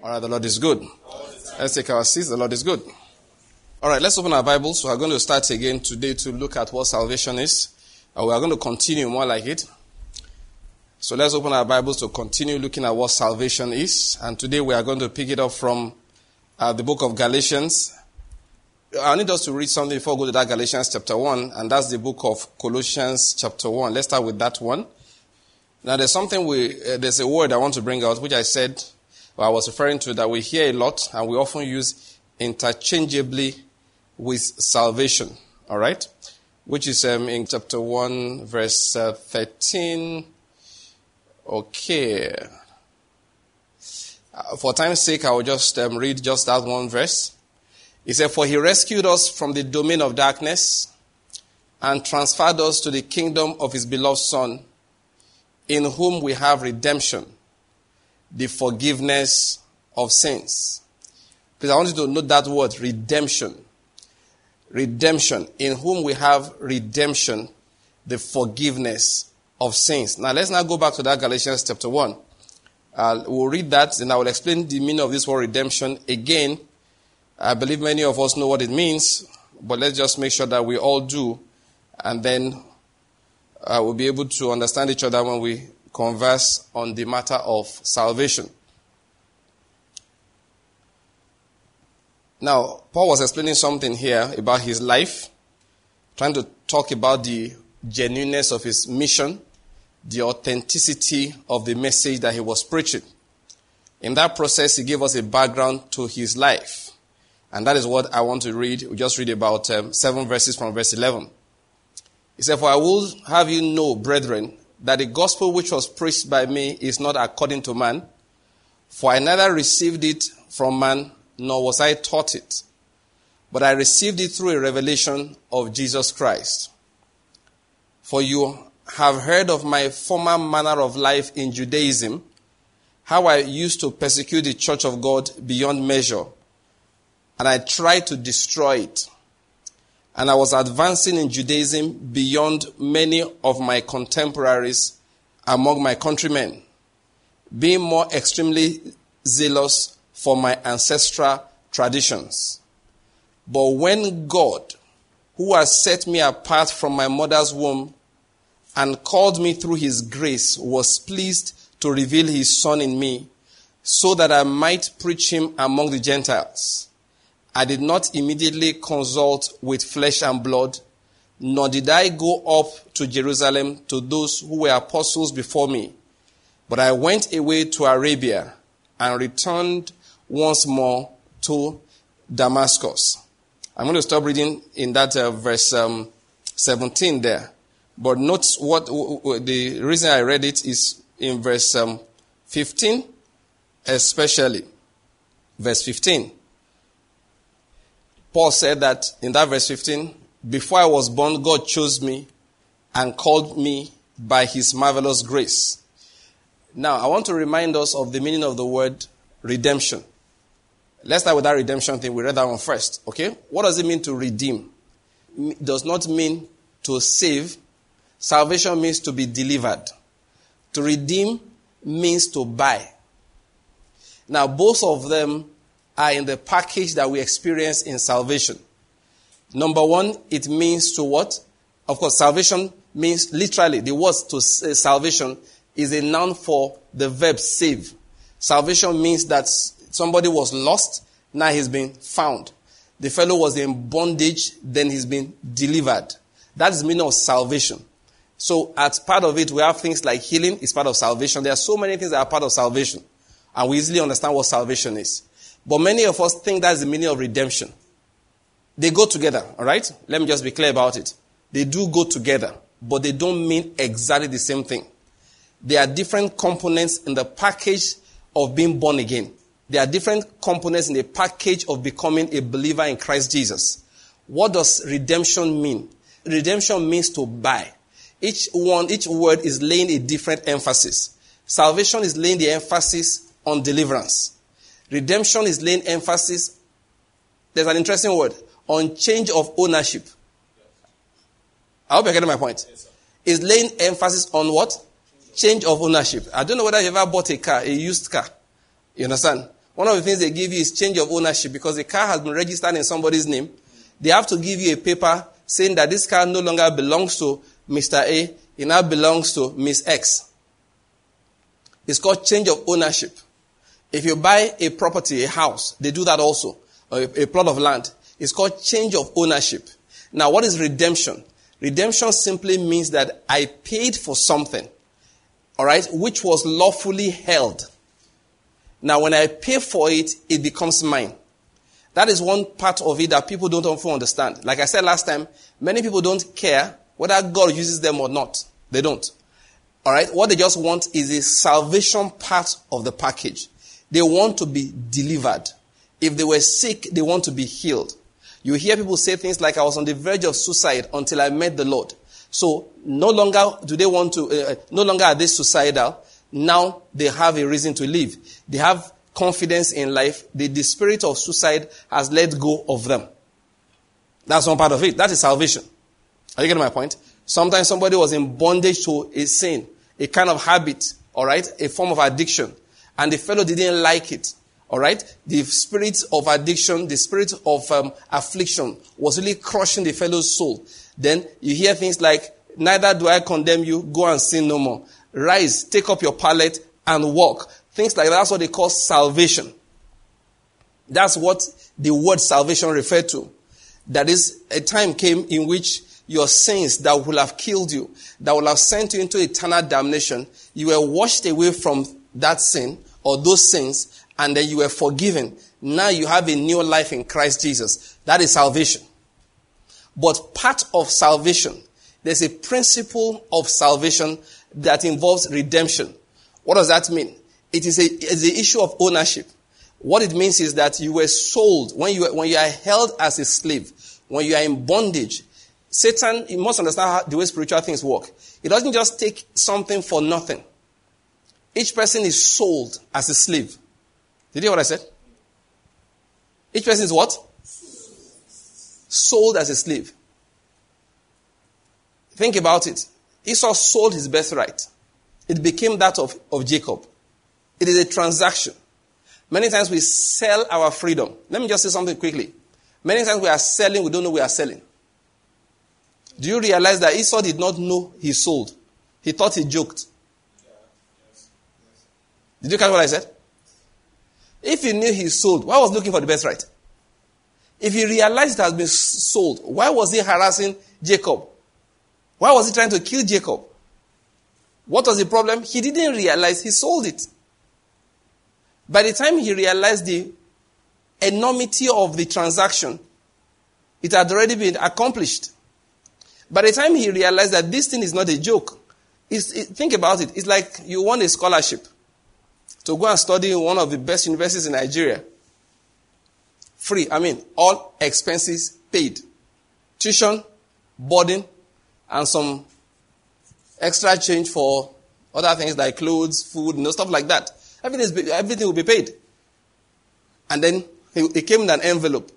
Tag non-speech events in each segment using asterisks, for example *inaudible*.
All right, the Lord is good. Let's take our seats. The Lord is good. All right, let's open our Bibles. We are going to start again today to look at what salvation is. Uh, we are going to continue more like it. So let's open our Bibles to continue looking at what salvation is. And today we are going to pick it up from uh, the book of Galatians. I need us to read something before we go to that Galatians chapter 1, and that's the book of Colossians chapter 1. Let's start with that one. Now, there's something we, uh, there's a word I want to bring out, which I said I was referring to that we hear a lot and we often use interchangeably with salvation. All right? Which is um, in chapter 1, verse uh, 13. Okay. Uh, for time's sake, I will just um, read just that one verse. He said, For he rescued us from the domain of darkness and transferred us to the kingdom of his beloved Son, in whom we have redemption the forgiveness of sins. Because I want you to note that word, redemption. Redemption, in whom we have redemption, the forgiveness of sins. Now let's now go back to that Galatians chapter 1. Uh, we'll read that and I will explain the meaning of this word redemption again. I believe many of us know what it means, but let's just make sure that we all do, and then uh, we'll be able to understand each other when we converse on the matter of salvation. Now, Paul was explaining something here about his life, trying to talk about the genuineness of his mission, the authenticity of the message that he was preaching. In that process, he gave us a background to his life. And that is what I want to read. We just read about um, seven verses from verse 11. He said, For I will have you know, brethren, that the gospel which was preached by me is not according to man, for I neither received it from man, nor was I taught it, but I received it through a revelation of Jesus Christ. For you have heard of my former manner of life in Judaism, how I used to persecute the church of God beyond measure, and I tried to destroy it and I was advancing in Judaism beyond many of my contemporaries among my countrymen, being more extremely zealous for my ancestral traditions. But when God, who has set me apart from my mother's womb and called me through his grace, was pleased to reveal his son in me so that I might preach him among the Gentiles. I did not immediately consult with flesh and blood, nor did I go up to Jerusalem to those who were apostles before me. But I went away to Arabia and returned once more to Damascus. I'm going to stop reading in that uh, verse um, 17 there. But note what w- w- the reason I read it is in verse um, 15, especially. Verse 15. Paul said that in that verse 15, before I was born, God chose me and called me by his marvelous grace. Now, I want to remind us of the meaning of the word redemption. Let's start with that redemption thing. We read that one first. Okay? What does it mean to redeem? It does not mean to save. Salvation means to be delivered. To redeem means to buy. Now, both of them are in the package that we experience in salvation. Number one, it means to what? Of course, salvation means literally, the word to eh, salvation is a noun for the verb save. Salvation means that somebody was lost, now he's been found. The fellow was in bondage, then he's been delivered. That is the meaning of salvation. So, as part of it, we have things like healing is part of salvation. There are so many things that are part of salvation. And we easily understand what salvation is. But many of us think that's the meaning of redemption. They go together, all right? Let me just be clear about it. They do go together, but they don't mean exactly the same thing. There are different components in the package of being born again. There are different components in the package of becoming a believer in Christ Jesus. What does redemption mean? Redemption means to buy. Each one, each word is laying a different emphasis. Salvation is laying the emphasis on deliverance. Redemption is laying emphasis, there's an interesting word, on change of ownership. I hope you're getting my point. Yes, is laying emphasis on what? Change of ownership. I don't know whether you ever bought a car, a used car. You understand? one of the things they give you is change of ownership because the car has been registered in somebody's name. They have to give you a paper saying that this car no longer belongs to Mr. A, it now belongs to Miss X. It's called change of ownership. If you buy a property, a house, they do that also, a, a plot of land. It's called change of ownership. Now, what is redemption? Redemption simply means that I paid for something, all right, which was lawfully held. Now, when I pay for it, it becomes mine. That is one part of it that people don't often understand. Like I said last time, many people don't care whether God uses them or not. They don't. All right. What they just want is the salvation part of the package. They want to be delivered. If they were sick, they want to be healed. You hear people say things like, I was on the verge of suicide until I met the Lord. So no longer do they want to, uh, no longer are they suicidal. Now they have a reason to live. They have confidence in life. The, the spirit of suicide has let go of them. That's one part of it. That is salvation. Are you getting my point? Sometimes somebody was in bondage to a sin, a kind of habit, all right, a form of addiction, and the fellow didn't like it. All right, the spirit of addiction, the spirit of um, affliction was really crushing the fellow's soul. Then you hear things like, "Neither do I condemn you. Go and sin no more. Rise, take up your pallet and walk." Things like that. That's what they call salvation. That's what the word salvation referred to. That is, a time came in which your sins that would have killed you, that would have sent you into eternal damnation, you were washed away from that sin or those sins, and then you were forgiven. Now you have a new life in Christ Jesus. That is salvation. But part of salvation, there's a principle of salvation that involves redemption. What does that mean? It is a, it's the issue of ownership. What it means is that you were sold when you, when you are held as a slave, when you are in bondage, Satan, you must understand how, the way spiritual things work. It doesn't just take something for nothing. Each person is sold as a slave. Did you hear what I said? Each person is what? Sold as a slave. Think about it. Esau sold his birthright. It became that of, of Jacob. It is a transaction. Many times we sell our freedom. Let me just say something quickly. Many times we are selling, we don't know we are selling. Do you realize that Esau did not know he sold? He thought he joked. Did you catch what I said? If he knew he sold, why was he looking for the best right? If he realized it has been sold, why was he harassing Jacob? Why was he trying to kill Jacob? What was the problem? He didn't realize he sold it. By the time he realized the enormity of the transaction, it had already been accomplished. By the time he realized that this thing is not a joke, it, think about it. It's like you won a scholarship to go and study in one of the best universities in Nigeria. Free. I mean, all expenses paid. Tuition, boarding, and some extra change for other things like clothes, food, and stuff like that. Everything, everything will be paid. And then he, he came in an envelope.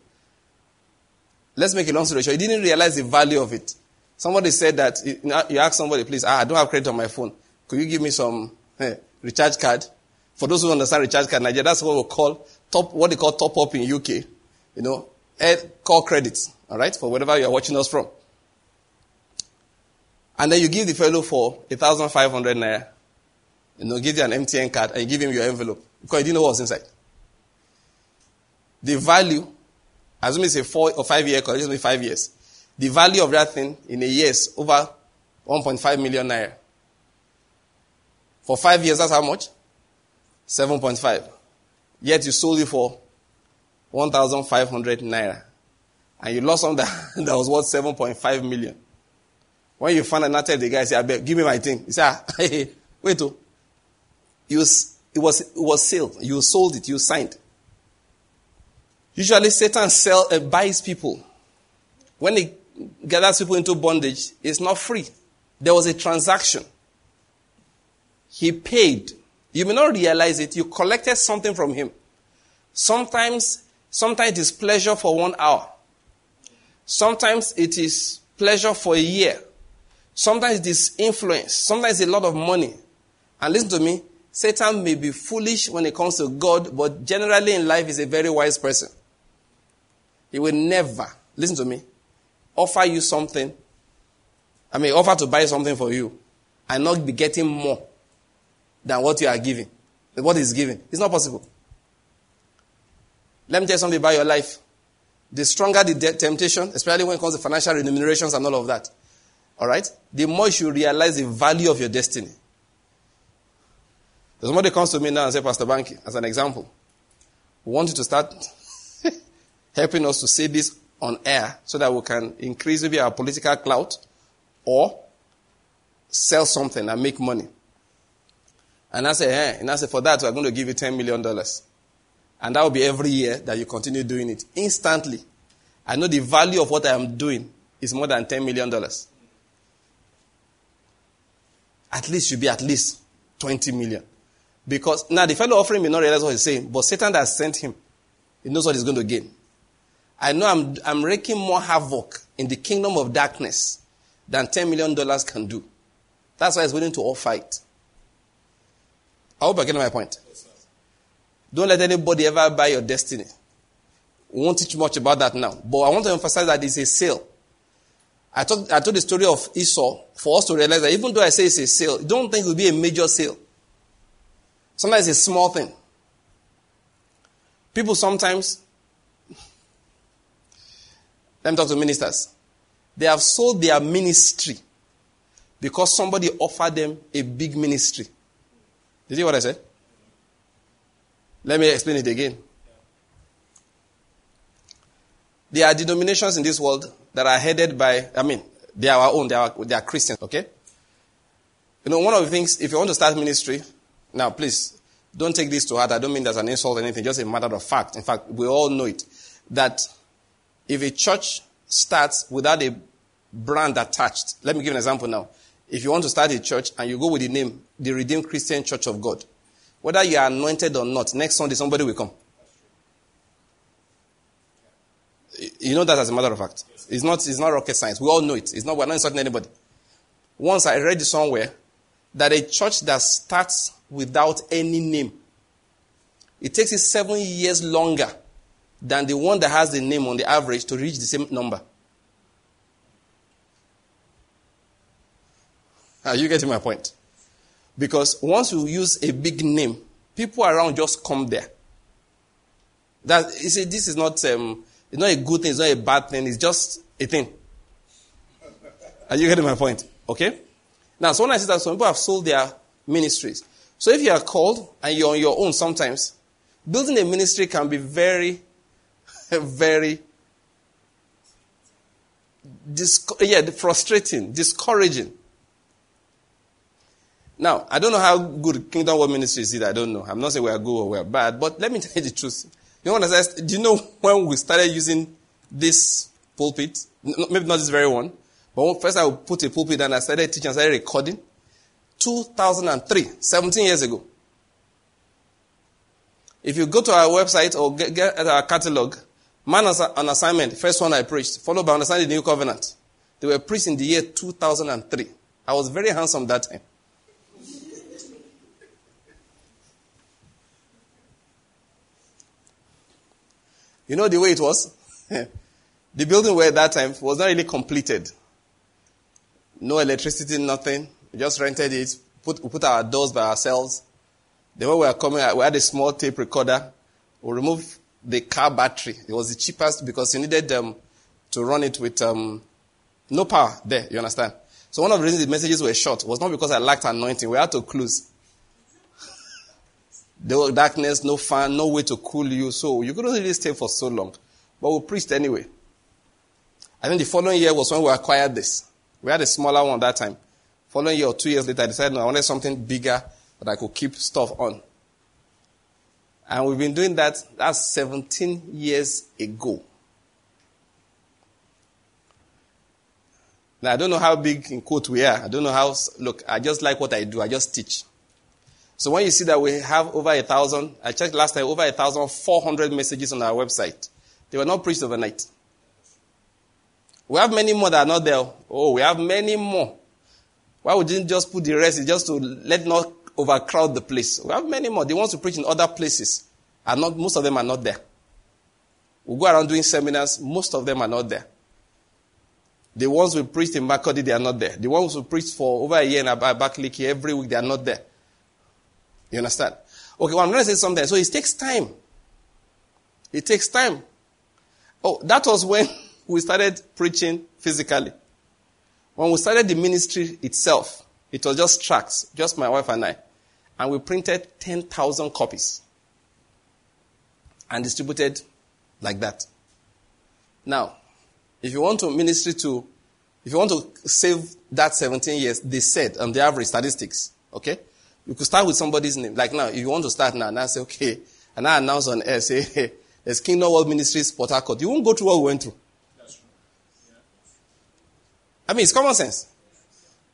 Let's make a long story short. He didn't realize the value of it. Somebody said that, you ask somebody, please, ah, I don't have credit on my phone. Could you give me some eh, recharge card? For those who understand recharge card, Nigeria, that's what we call top, what they call top up in UK. You know, add call credits, all right, for wherever you are watching us from. And then you give the fellow for 1,500 naira. You know, give you an MTN card and you give him your envelope because he didn't know what was inside. The value, assuming it's a four or five year, just five years the value of that thing in a year is over 1.5 million naira. For five years, that's how much? 7.5. Yet you sold it for 1,500 naira. And you lost something that, *laughs* that was worth 7.5 million. When you out, tell the guy, said, I beg, give me my thing. He said, ah, *laughs* hey, wait, oh. You, it was, it was sold. You sold it. You signed. Usually Satan sell, uh, buys people. When he gathers people into bondage it's not free. There was a transaction. He paid. You may not realize it. You collected something from him. Sometimes, sometimes it is pleasure for one hour. Sometimes it is pleasure for a year. Sometimes it is influence. Sometimes a lot of money. And listen to me. Satan may be foolish when it comes to God, but generally in life, he's a very wise person. He will never, listen to me, offer you something. I mean, offer to buy something for you and not be getting more than what you are giving, what is given. It's not possible. Let me tell you something about your life. The stronger the de- temptation, especially when it comes to financial remunerations and all of that, all right, the more you realize the value of your destiny. If somebody comes to me now and say, Pastor Banky, as an example, we want you to start *laughs* helping us to say this on air so that we can increase maybe our political clout or sell something and make money. And I say, hey, and I say, for that, we're going to give you $10 million. And that will be every year that you continue doing it. Instantly, I know the value of what I am doing is more than $10 million. At least should be at least 20 million. Because now the fellow offering may not realize what he's saying, but Satan has sent him. He knows what he's going to gain. I know I'm, I'm wreaking more havoc in the kingdom of darkness than $10 million can do. That's why he's willing to offer fight. I hope I get my point. Don't let anybody ever buy your destiny. We won't teach much about that now. But I want to emphasize that it's a sale. I told, I told the story of Esau for us to realize that even though I say it's a sale, don't think it will be a major sale. Sometimes it's a small thing. People sometimes, let me talk to ministers. They have sold their ministry because somebody offered them a big ministry. Did you hear what I said? Let me explain it again. There are denominations in this world that are headed by, I mean, they are our own, they are, they are Christians, okay? You know, one of the things, if you want to start ministry, now please, don't take this to heart. I don't mean that's an insult or anything, just a matter of fact. In fact, we all know it. That if a church starts without a brand attached, let me give an example now. If you want to start a church and you go with the name, the Redeemed Christian Church of God, whether you are anointed or not, next Sunday somebody will come. You know that as a matter of fact. It's not, it's not rocket science. We all know it. It's not, we're not insulting anybody. Once I read somewhere that a church that starts without any name, it takes it seven years longer than the one that has the name on the average to reach the same number. Are you getting my point? Because once you use a big name, people around just come there. That you see, this is not um, it's not a good thing, it's not a bad thing, it's just a thing. Are you getting my point? Okay? Now, so when I say that some people have sold their ministries. So if you are called and you're on your own sometimes, building a ministry can be very, *laughs* very yeah, frustrating, discouraging. Now, I don't know how good Kingdom Word Ministry is. I don't know. I'm not saying we are good or we are bad, but let me *laughs* tell you the truth. You? Do you know when we started using this pulpit? Maybe not this very one, but first I would put a pulpit and I started teaching, I started recording. 2003, 17 years ago. If you go to our website or get, get our catalog, Man on Assignment, first one I preached, followed by Understanding the New Covenant. They were preached in the year 2003. I was very handsome that time. You know the way it was? *laughs* the building where at that time was not really completed. No electricity, nothing. We just rented it, put, we put our doors by ourselves. Then when we were coming, we had a small tape recorder. We removed the car battery. It was the cheapest because you needed um, to run it with um, no power there, you understand? So one of the reasons the messages were short was not because I lacked anointing. We had to close. Was darkness, no fan, no way to cool you. So you couldn't really stay for so long. But we preached anyway. I think the following year was when we acquired this. We had a smaller one that time. Following year or two years later, I decided no, I wanted something bigger that I could keep stuff on. And we've been doing that. That's 17 years ago. Now, I don't know how big in quote we are. I don't know how, look, I just like what I do. I just teach. So when you see that we have over a thousand, I checked last time, over a thousand four hundred messages on our website. They were not preached overnight. We have many more that are not there. Oh, we have many more. Why would you just put the rest? Just to let not overcrowd the place. We have many more. They want to preach in other places. Are not, most of them are not there. We go around doing seminars. Most of them are not there. The ones who preached in Makurdi, they are not there. The ones who preached for over a year in Abakaliki every week, they are not there. You understand? Okay, well, I'm going to say something. So it takes time. It takes time. Oh, that was when *laughs* we started preaching physically. When we started the ministry itself, it was just tracts, just my wife and I. And we printed 10,000 copies and distributed like that. Now, if you want to ministry to, if you want to save that 17 years, they said on the average statistics, okay? You could start with somebody's name. Like now, if you want to start now, and I say, okay, and I announce on air, say, hey, there's Kingdom Word Ministries, Port Harcourt. You won't go through what we went through. I mean, it's common sense.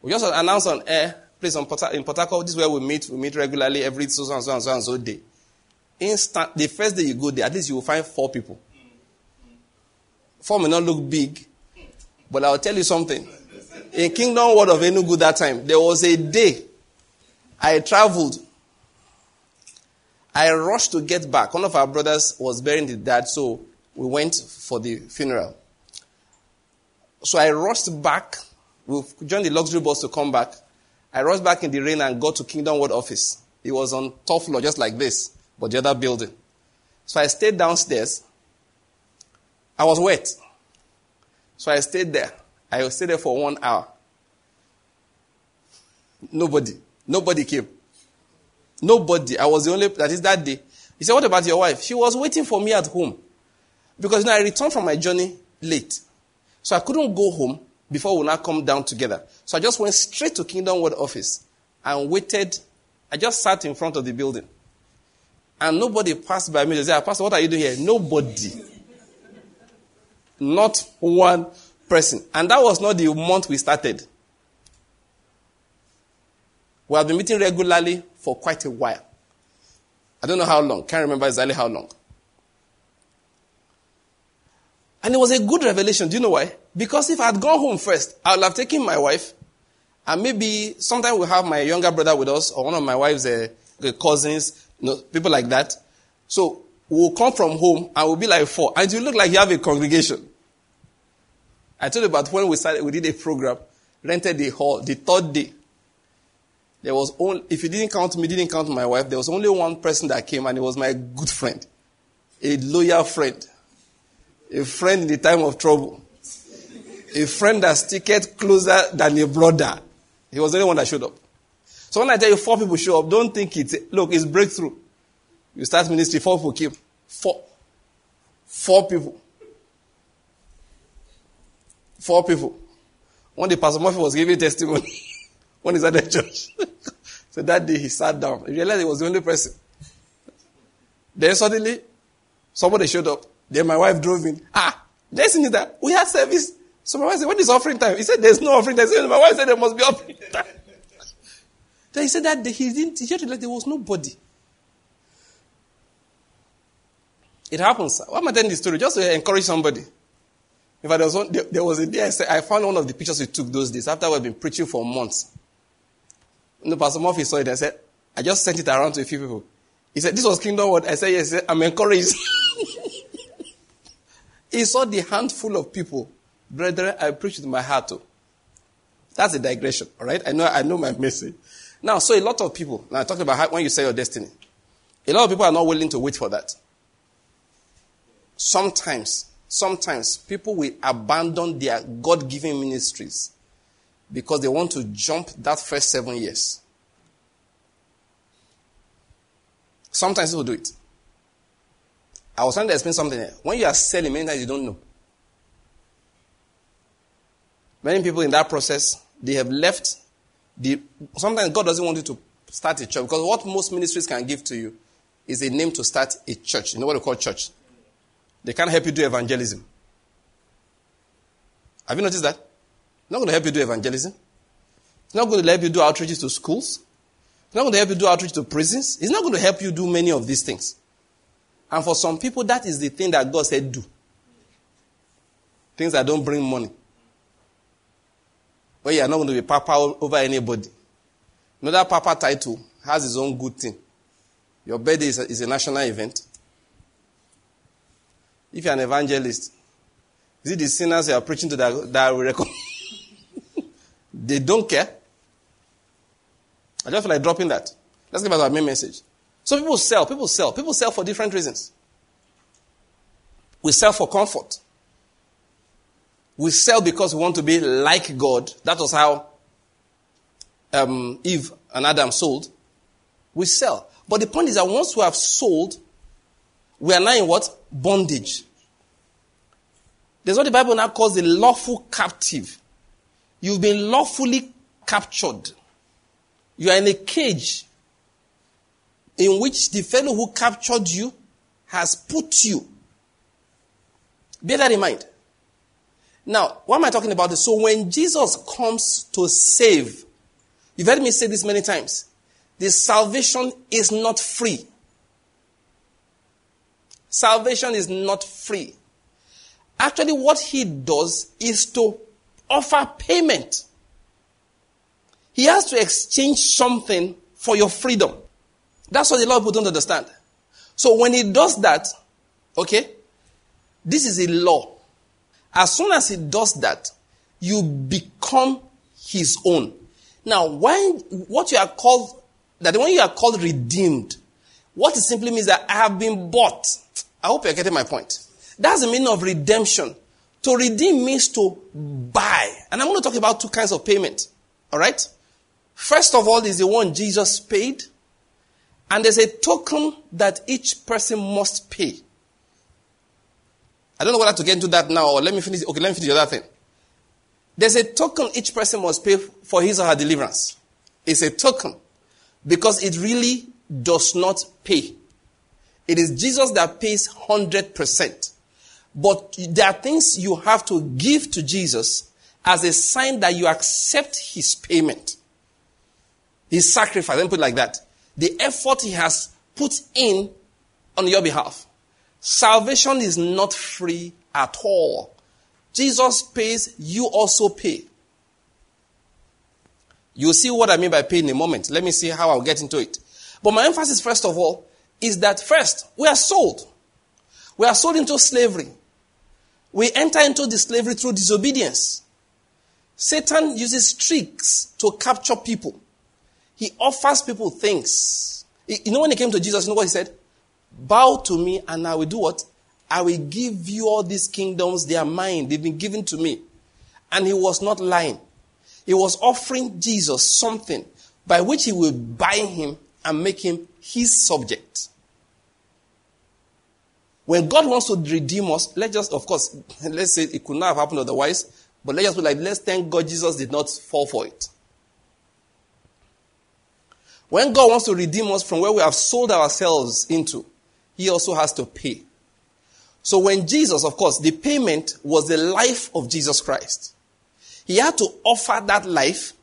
We just announce on air, please, on Port, in Port Harcourt, this is where we meet. We meet regularly every so and so and so and so day. Instant, the first day you go there, at least you will find four people. Four may not look big, but I'll tell you something. In Kingdom Word of Enugu that time, there was a day I traveled. I rushed to get back. One of our brothers was burying the dad, so we went for the funeral. So I rushed back. We joined the luxury bus to come back. I rushed back in the rain and got to Kingdom Word office. It was on top floor, just like this, but the other building. So I stayed downstairs. I was wet. So I stayed there. I stayed there for one hour. Nobody. Nobody came. Nobody. I was the only, that is that day. He said, What about your wife? She was waiting for me at home. Because you I returned from my journey late. So I couldn't go home before we now come down together. So I just went straight to Kingdom Word office and waited. I just sat in front of the building. And nobody passed by me They ah, Pastor, what are you doing here? Nobody. not one person. And that was not the month we started. We have been meeting regularly for quite a while. I don't know how long. Can't remember exactly how long. And it was a good revelation. Do you know why? Because if I had gone home first, I would have taken my wife, and maybe sometime we'll have my younger brother with us, or one of my wife's uh, cousins, you know, people like that. So we'll come from home and we'll be like four. And you look like you have a congregation. I told you about when we started, we did a program, rented the hall, the third day. There was only, if you didn't count me, didn't count my wife, there was only one person that came and it was my good friend. A loyal friend a friend in the time of trouble, a friend that sticked closer than a brother. He was the only one that showed up. So when I tell you four people show up, don't think it's, look, it's breakthrough. You start ministry, four people came. Four. Four people. Four people. One day Pastor Murphy was giving testimony *laughs* when he's at the church. *laughs* so that day he sat down. He realized he was the only person. Then suddenly, somebody showed up. Then my wife drove in. Ah, thing is that we had service. So my wife said, What is offering time? He said, There's no offering time. my wife said, There must be offering time. *laughs* then he said that he didn't, he realized there was nobody. It happens. Why am I telling this story? Just to encourage somebody. In fact, there was, one, there, there was a day I, said, I found one of the pictures we took those days after we've been preaching for months. And the Pastor Murphy saw it. I said, I just sent it around to a few people. He said, This was Kingdom Word. I said, Yes, I'm encouraged. *laughs* He saw the handful of people. Brethren, I preach with my heart too. That's a digression, all right? I know, I know my message. Now, so a lot of people, now I talked about how, when you say your destiny, a lot of people are not willing to wait for that. Sometimes, sometimes people will abandon their God given ministries because they want to jump that first seven years. Sometimes people do it. I was trying to explain something. When you are selling, many times you don't know. Many people in that process, they have left the. Sometimes God doesn't want you to start a church because what most ministries can give to you is a name to start a church. You know what we call church? They can't help you do evangelism. Have you noticed that? Not going to help you do evangelism. It's not going to help you do outreaches to schools. It's not going to help you do outreach to prisons. It's not going to help you do many of these things. And for some people, that is the thing that God said do. Things that don't bring money. But you are not going to be papa over anybody. Another papa title has its own good thing. Your birthday is a, is a national event. If you're an evangelist, is it the sinners you are preaching to that, that will recommend? *laughs* they don't care. I just feel like dropping that. Let's get back to our main message. So people sell, people sell, people sell for different reasons. We sell for comfort. We sell because we want to be like God. That was how um, Eve and Adam sold. We sell. But the point is that once we have sold, we are now in what? Bondage. There's what the Bible now calls the lawful captive. You've been lawfully captured. You are in a cage in which the fellow who captured you has put you. Bear that in mind. Now, what am I talking about? So when Jesus comes to save, you've heard me say this many times. The salvation is not free. Salvation is not free. Actually, what he does is to offer payment. He has to exchange something for your freedom. That's what a lot of people don't understand. So when he does that, okay, this is a law. As soon as he does that, you become his own. Now, when what you are called, that when you are called redeemed, what it simply means that I have been bought. I hope you're getting my point. That's the meaning of redemption. To redeem means to buy. And I'm going to talk about two kinds of payment. All right? First of all is the one Jesus paid. And there's a token that each person must pay. I don't know whether to get into that now or let me finish. Okay, let me finish the other thing. There's a token each person must pay for his or her deliverance. It's a token because it really does not pay. It is Jesus that pays 100%. But there are things you have to give to Jesus as a sign that you accept his payment. His sacrifice, let me put it like that. The effort he has put in on your behalf. Salvation is not free at all. Jesus pays, you also pay. You'll see what I mean by pay in a moment. Let me see how I'll get into it. But my emphasis, first of all, is that first, we are sold. We are sold into slavery. We enter into the slavery through disobedience. Satan uses tricks to capture people. He offers people things. You know when he came to Jesus, you know what he said? Bow to me and I will do what? I will give you all these kingdoms. They are mine. They've been given to me. And he was not lying. He was offering Jesus something by which he will buy him and make him his subject. When God wants to redeem us, let's just, of course, *laughs* let's say it could not have happened otherwise, but let's just be like, let's thank God Jesus did not fall for it. When God wants to redeem us from where we have sold ourselves into, he also has to pay. So when Jesus, of course, the payment was the life of Jesus Christ. He had to offer that life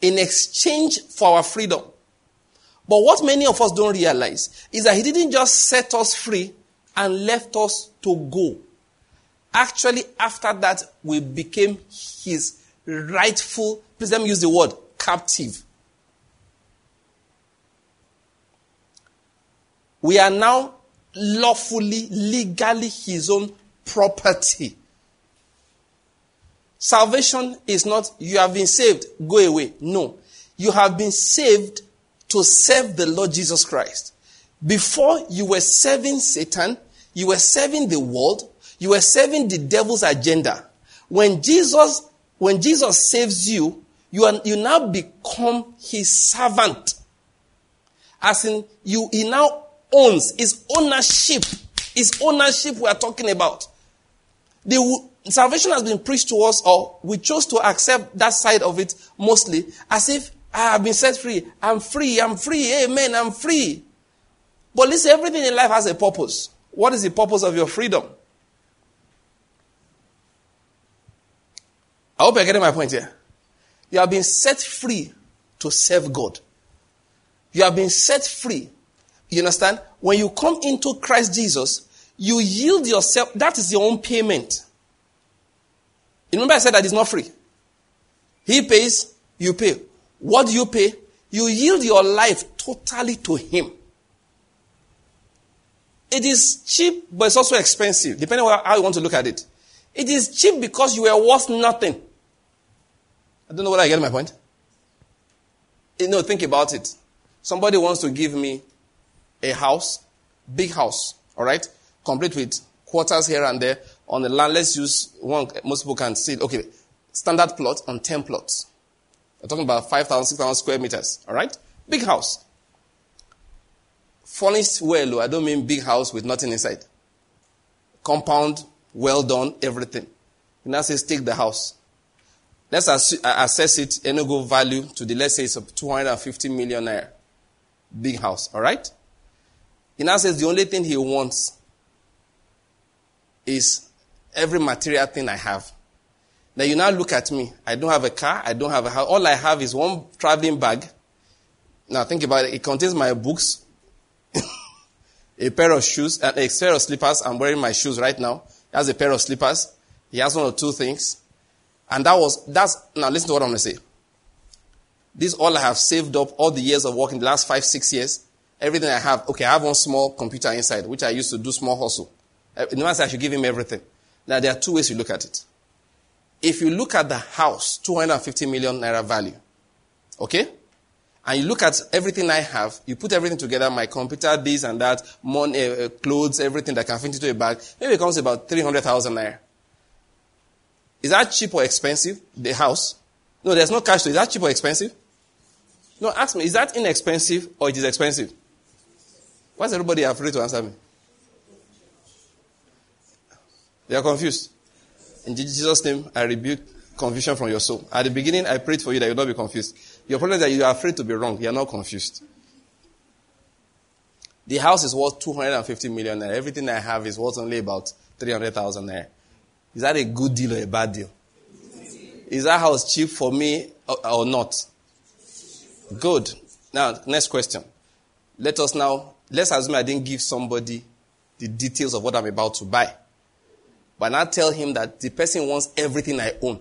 in exchange for our freedom. But what many of us don't realize is that he didn't just set us free and left us to go. Actually, after that, we became his rightful, please let me use the word, captive. We are now lawfully, legally his own property. Salvation is not, you have been saved, go away. No. You have been saved to serve the Lord Jesus Christ. Before you were serving Satan, you were serving the world, you were serving the devil's agenda. When Jesus, when Jesus saves you, you, are, you now become his servant. As in, you, he now owns, his ownership. Is ownership we are talking about. The salvation has been preached to us, or we chose to accept that side of it mostly, as if I have been set free. I'm free. I'm free. Amen. I'm free. But listen, everything in life has a purpose. What is the purpose of your freedom? I hope you're getting my point here. You have been set free to serve God. You have been set free you understand? When you come into Christ Jesus, you yield yourself. That is your own payment. You remember I said that it's not free. He pays, you pay. What do you pay? You yield your life totally to Him. It is cheap, but it's also expensive, depending on how you want to look at it. It is cheap because you are worth nothing. I don't know whether I get my point. Eh, you know, think about it. Somebody wants to give me a house, big house, all right, complete with quarters here and there on the land. Let's use one most people can see. Okay, standard plot on 10 plots. We're talking about 5,000, 6,000 square meters, all right? Big house. Furnished well, I don't mean big house with nothing inside. Compound, well done, everything. He now says, take the house. Let's uh, assess it, Enugu value to the, let's say it's 250 million naira. Big house, all right? He now says the only thing he wants is every material thing I have. Now you now look at me. I don't have a car. I don't have a house. All I have is one traveling bag. Now think about it. It contains my books, a pair of shoes, and a pair of slippers. I'm wearing my shoes right now. He has a pair of slippers. He has one or two things. And that was, that's, now listen to what I'm going to say. This all I have saved up all the years of working, the last five, six years. Everything I have. Okay, I have one small computer inside, which I used to do small hustle. No one said I should give him everything. Now there are two ways you look at it. If you look at the house, 250 million naira value, okay? And you look at everything I have, you put everything together, my computer, this and that, money, uh, clothes, everything that can fit into a bag, maybe it comes about 300,000 naira. Is that cheap or expensive? The house? No, there's no cash to it. Is that cheap or expensive? No, ask me, is that inexpensive or it is expensive? Why is everybody afraid to answer me? They are confused. In Jesus' name, I rebuke confusion from your soul. At the beginning, I prayed for you that you not be confused. Your problem is that you are afraid to be wrong. You are not confused. The house is worth 250 million naira. Everything I have is worth only about 300,000 naira. Is that a good deal or a bad deal? Is that house cheap for me or, not? Good. Now, next question. Let us now, let's assume I didn't give somebody the details of what I'm about to buy. But now tell him that the person wants everything I own.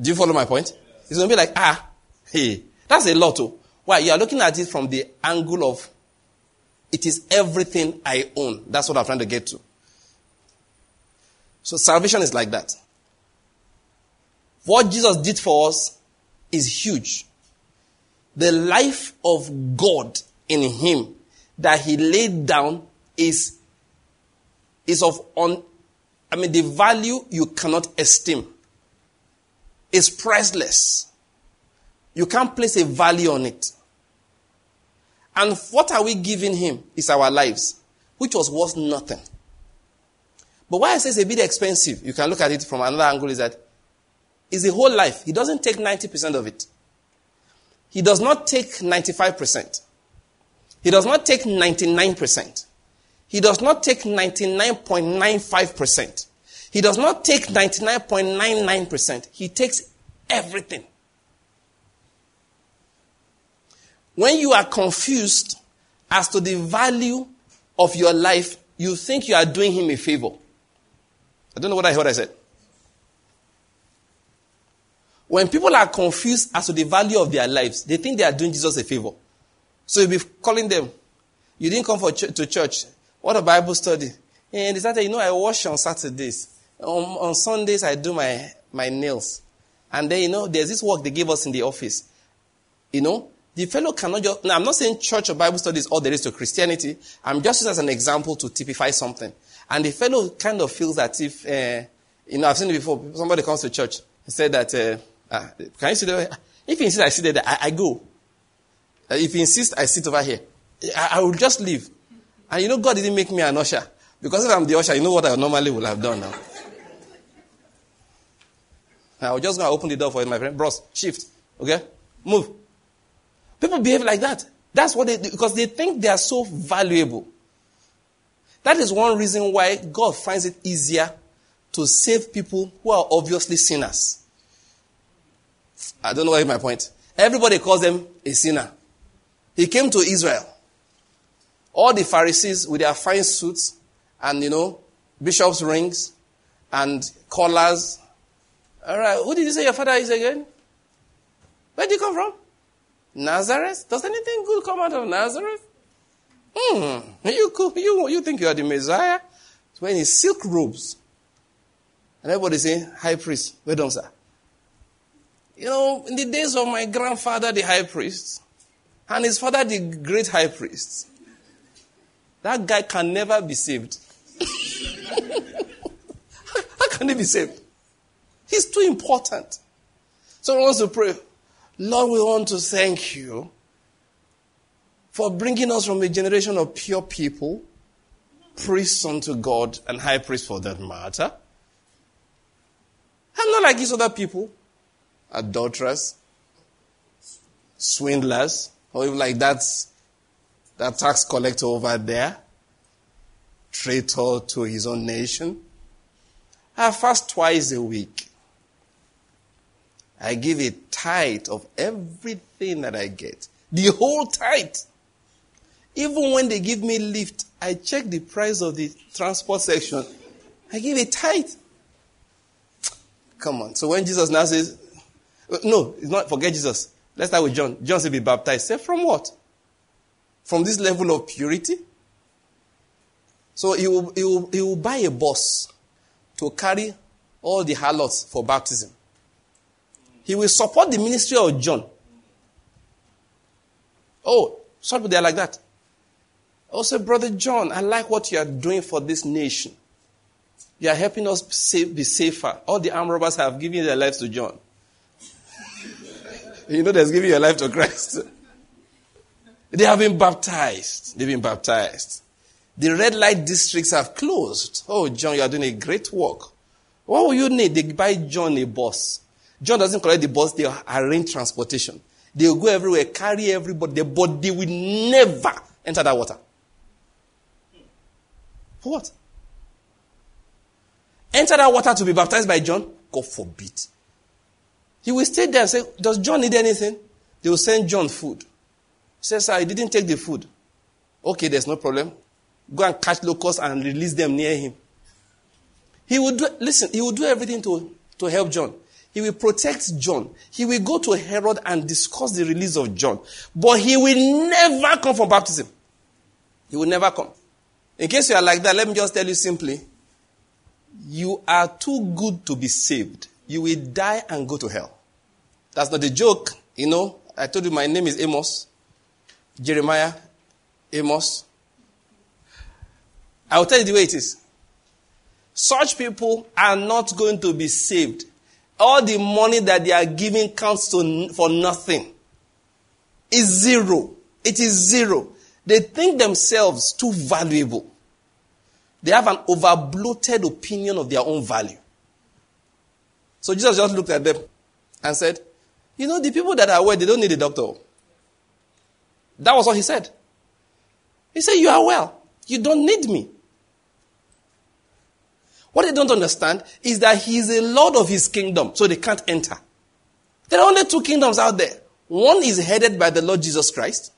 Do you follow my point? It's going to be like, ah, hey, that's a lot. Oh. Why? You are looking at it from the angle of it is everything I own. That's what I'm trying to get to. So salvation is like that. What Jesus did for us is huge. The life of God in him that he laid down is is of on, I mean, the value you cannot esteem. It's priceless. You can't place a value on it. And what are we giving him is our lives, which was worth nothing. But why I say it's a bit expensive, you can look at it from another angle, is that it's a whole life. He doesn't take 90% of it. He does not take 95%. He does not take 99%. He does not take 99.95%. He does not take 99.99%. He takes everything. When you are confused as to the value of your life, you think you are doing him a favor. I don't know what I heard I said. When people are confused as to the value of their lives, they think they are doing Jesus a favor. So you'll be calling them, you didn't come for ch- to church. What a Bible study. And they started, you know, I wash on Saturdays. On, on Sundays, I do my, my nails. And then, you know, there's this work they gave us in the office. You know, the fellow cannot just, now I'm not saying church or Bible study is all there is to Christianity. I'm just using as an example to typify something. And the fellow kind of feels that if, uh, you know, I've seen it before. Somebody comes to church and said that, uh, uh, can you sit there? If he insists I sit there, I, I go. Uh, if he insists I sit over here, I, I will just leave. And you know, God didn't make me an usher. Because if I'm the usher, you know what I normally would have done now. I was just going to open the door for my friend. Bros, shift. Okay? Move. People behave like that. That's what they do because they think they are so valuable. That is one reason why God finds it easier to save people who are obviously sinners. I don't know what is my point. Everybody calls them a sinner. He came to Israel. All the Pharisees with their fine suits and, you know, bishop's rings and collars. All right, who did you say your father is again? Where did you come from? Nazareth? Does anything good come out of Nazareth? Hmm. You, you, you think you are the Messiah? It's wearing his silk robes. And everybody saying, High priest, where done, sir? You know, in the days of my grandfather, the high priest, and his father, the great high priest, that guy can never be saved. *laughs* How can he be saved? He's too important. So I want to pray. Lord, we want to thank you for bringing us from a generation of pure people, priests unto God, and high priests for that matter. I'm not like these other people, adulterers, swindlers, or even like that, that tax collector over there, traitor to his own nation. I fast twice a week. I give a tithe of everything that I get. The whole tithe. Even when they give me lift, I check the price of the transport section. I give a tithe. Come on. So when Jesus now says, no, it's not, forget Jesus. Let's start with John. John said, be baptized. Say, from what? From this level of purity? So he will, he will, he will buy a bus to carry all the harlots for baptism. He will support the ministry of John. Oh, some people are like that. Oh, also, Brother John, I like what you are doing for this nation. You are helping us be safer. All the armed robbers have given their lives to John. *laughs* you know, there's giving your life to Christ. *laughs* they have been baptized. They've been baptized. The red light districts have closed. Oh, John, you are doing a great work. What will you need? They buy John a bus. John doesn't collect the bus, they arrange transportation. They will go everywhere, carry everybody, but they will never enter that water. For what? Enter that water to be baptized by John? God forbid. He will stay there and say, Does John need anything? They will send John food. He says, I didn't take the food. Okay, there's no problem. Go and catch locusts and release them near him. He will do, listen, he will do everything to, to help John. He will protect John. He will go to Herod and discuss the release of John. But he will never come for baptism. He will never come. In case you are like that, let me just tell you simply you are too good to be saved. You will die and go to hell. That's not a joke. You know, I told you my name is Amos. Jeremiah Amos. I will tell you the way it is. Such people are not going to be saved. All the money that they are giving counts to, for nothing. It's zero. It is zero. They think themselves too valuable. They have an overbloated opinion of their own value. So Jesus just looked at them and said, You know, the people that are well, they don't need a doctor. That was what he said. He said, You are well. You don't need me. What they don't understand is that he is a lord of his kingdom, so they can't enter. There are only two kingdoms out there. One is headed by the Lord Jesus Christ.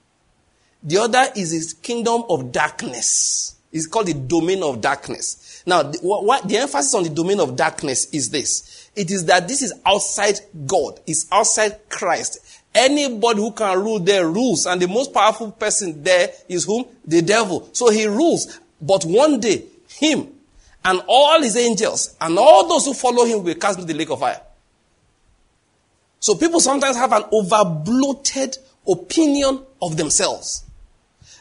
The other is his kingdom of darkness. It's called the domain of darkness. Now, the, what, the emphasis on the domain of darkness is this. It is that this is outside God. It's outside Christ. Anybody who can rule there rules. And the most powerful person there is whom? The devil. So he rules. But one day, him and all his angels and all those who follow him will cast into the lake of fire. So people sometimes have an overbloated opinion of themselves.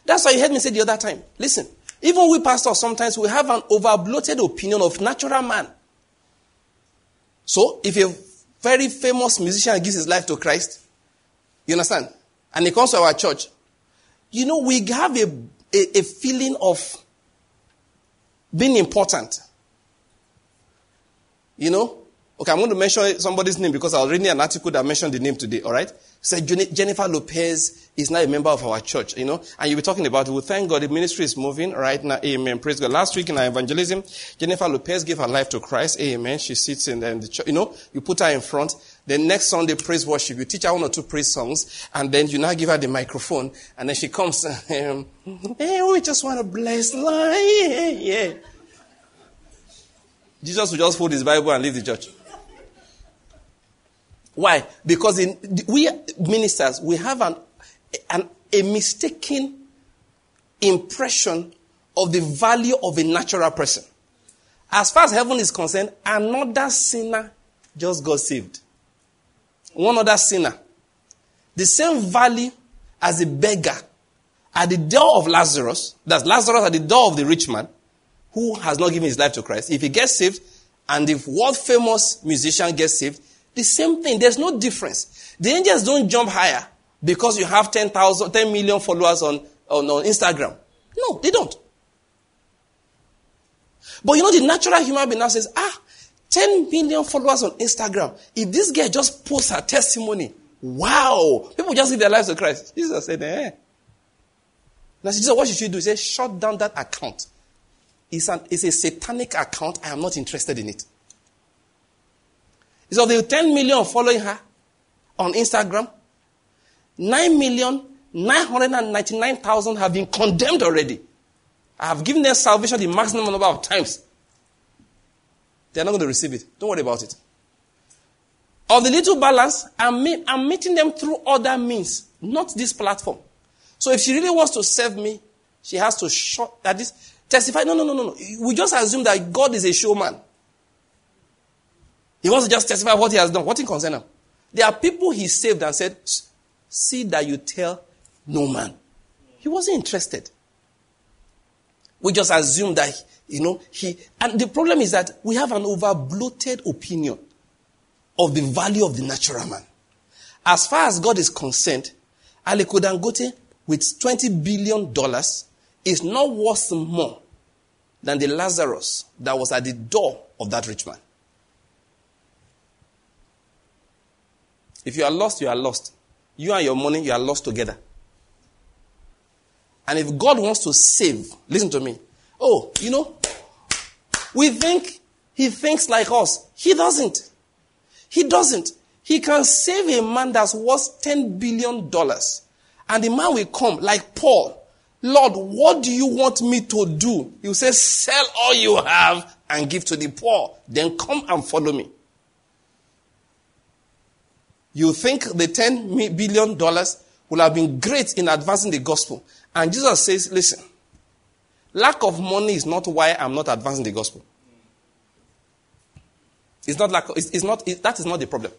That's why you heard me say the other time. Listen, even we pastors sometimes we have an overbloated opinion of natural man. So if a very famous musician gives his life to Christ, you understand? And he comes to our church, you know, we have a, a, a feeling of being important. You know? Okay, I'm going to mention somebody's name because I was reading an article that mentioned the name today, all right? Said Jennifer Lopez is now a member of our church, you know? And you'll be talking about. Well, thank God the ministry is moving right now. Amen. Praise God. Last week in our evangelism, Jennifer Lopez gave her life to Christ. Amen. She sits in the, in the church, you know? You put her in front. Then next Sunday, praise worship. You teach her one or two praise songs. And then you now give her the microphone. And then she comes, *laughs* um, hey, we just want to bless life. *laughs* Yeah, yeah. Jesus will just hold his Bible and leave the church. Why? Because in, we ministers, we have an an, a mistaken impression of the value of a natural person. As far as heaven is concerned, another sinner just got saved. One other sinner. The same value as a beggar at the door of Lazarus, that's Lazarus at the door of the rich man who has not given his life to Christ. If he gets saved and if world famous musician gets saved, the same thing. There's no difference. The angels don't jump higher because you have 10,000, 10 million followers on, on, on Instagram. No, they don't. But you know, the natural human being now says, ah, 10 million followers on Instagram. If this girl just posts her testimony, wow, people just give their lives to Christ. Jesus said, eh. Now, Jesus, what should you do? He said, shut down that account. It's, an, it's a satanic account. I am not interested in it. So the 10 million following her on Instagram, 9 million 999,000 have been condemned already. I have given them salvation the maximum number of times. They are not going to receive it. Don't worry about it. Of the little balance, I'm, me- I'm meeting them through other means, not this platform. So if she really wants to serve me, she has to shut that this testify. No, no, no, no, no. We just assume that God is a showman. He wants to just testify what he has done. What in concern him? There are people he saved and said, See that you tell no man. He wasn't interested. We just assume that, you know, he, and the problem is that we have an over bloated opinion of the value of the natural man. As far as God is concerned, Aliko Dangote with $20 billion is not worth more than the Lazarus that was at the door of that rich man. If you are lost, you are lost. You and your money, you are lost together. And if God wants to save, listen to me. Oh, you know, we think he thinks like us. He doesn't. He doesn't. He can save a man that's worth $10 billion. And the man will come like Paul. Lord, what do you want me to do? He will say, sell all you have and give to the poor. Then come and follow me. You think the $10 billion will have been great in advancing the gospel. And Jesus says, listen, lack of money is not why I'm not advancing the gospel. It's not lack, it's, it's not, it, that is not the problem.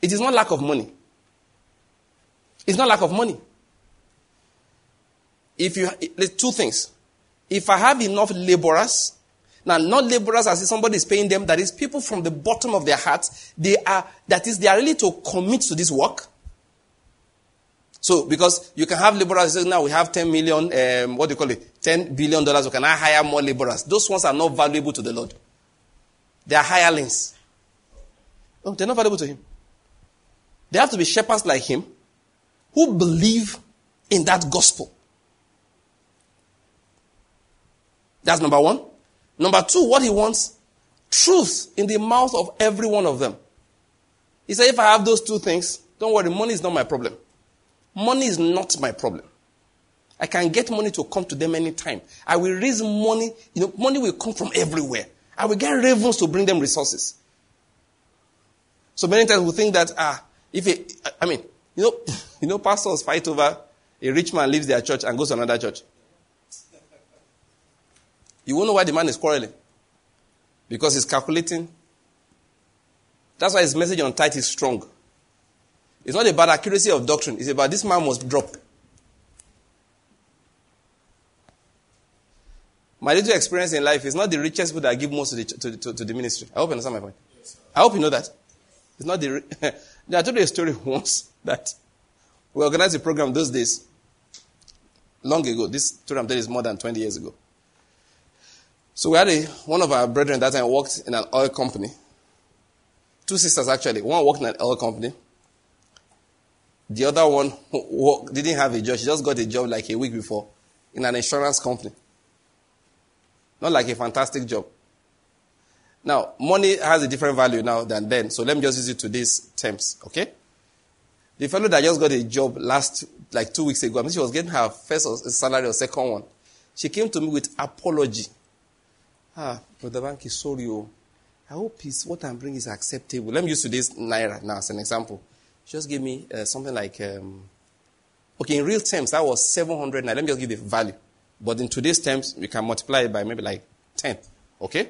It is not lack of money. It's not lack of money. If you, two things. If I have enough laborers, now not laborers as if somebody is paying them, that is people from the bottom of their hearts, they are, that is, they are ready to commit to this work. So, because you can have laborers, say, now we have 10 million, um, what do you call it? 10 billion dollars, so can I hire more laborers? Those ones are not valuable to the Lord. They are hirelings. They're not valuable to Him. They have to be shepherds like Him who believe in that gospel. That's number one. Number two, what He wants truth in the mouth of every one of them. He said, if I have those two things, don't worry, money is not my problem. Money is not my problem. I can get money to come to them anytime. I will raise money. You know, money will come from everywhere. I will get ravens to bring them resources. So many times we think that, ah, if it, I mean, you know, *laughs* you know, pastors fight over a rich man leaves their church and goes to another church. You won't know why the man is quarreling. Because he's calculating. That's why his message on tithe is strong. It's not about accuracy of doctrine. It's about this man must drop. My little experience in life is not the richest people that give most to the, to, to, to the ministry. I hope you understand my point. I hope you know that. It's not the. I told you a story *laughs* once that we organized a program those days, long ago. This story I'm telling is more than 20 years ago. So we had a, one of our brethren that time worked in an oil company. Two sisters actually. One worked in an oil company. The other one didn't have a job. She just got a job like a week before in an insurance company. Not like a fantastic job. Now, money has a different value now than then. So let me just use it to these terms, okay? The fellow that just got a job last, like two weeks ago, I mean, she was getting her first salary or second one. She came to me with apology. Ah, Brother Banky, sorry. Oh. I hope what I'm bringing is acceptable. Let me use today's Naira now as an example. Just give me uh, something like um, Okay, in real terms, that was 700 naira. Let me just give the value. But in today's terms, we can multiply it by maybe like 10. Okay?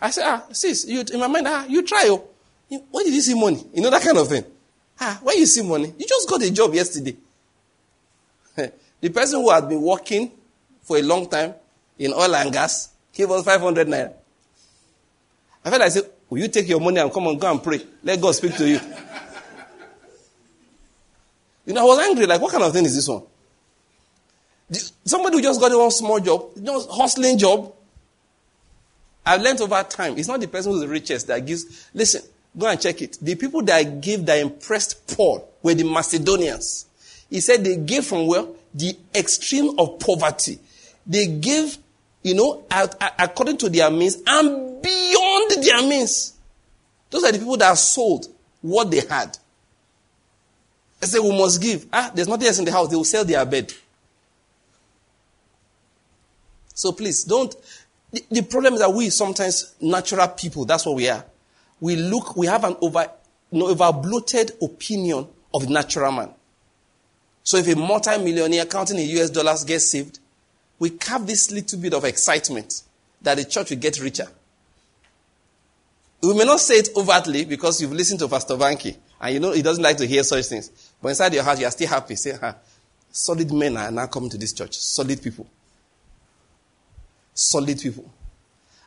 I said, ah, sis, you, in my mind, ah, you try, oh. Where did you see money? You know, that kind of thing. Ah, where you see money? You just got a job yesterday. *laughs* the person who had been working for a long time in oil and gas gave us 500 naira. I felt like I said, will you take your money and come and go and pray? Let God speak to you. You know, I was angry. Like, what kind of thing is this one? Somebody who just got one small job, just hustling job. I've learned over time, it's not the person who's the richest that gives. Listen, go and check it. The people that gave that impressed Paul were the Macedonians. He said they gave from where? The extreme of poverty. They gave, you know, according to their means and beyond their means. Those are the people that sold what they had. They say, we must give. Ah, there's nothing else in the house. They will sell their bed. So please, don't. The, the problem is that we sometimes natural people, that's what we are. We look, we have an over, you know, over bloated opinion of the natural man. So if a multi-millionaire counting in US dollars gets saved, we have this little bit of excitement that the church will get richer. We may not say it overtly because you've listened to Pastor Banky and you know he doesn't like to hear such things. But inside your heart, you are still happy. Say, huh, solid men are now coming to this church. Solid people solid people.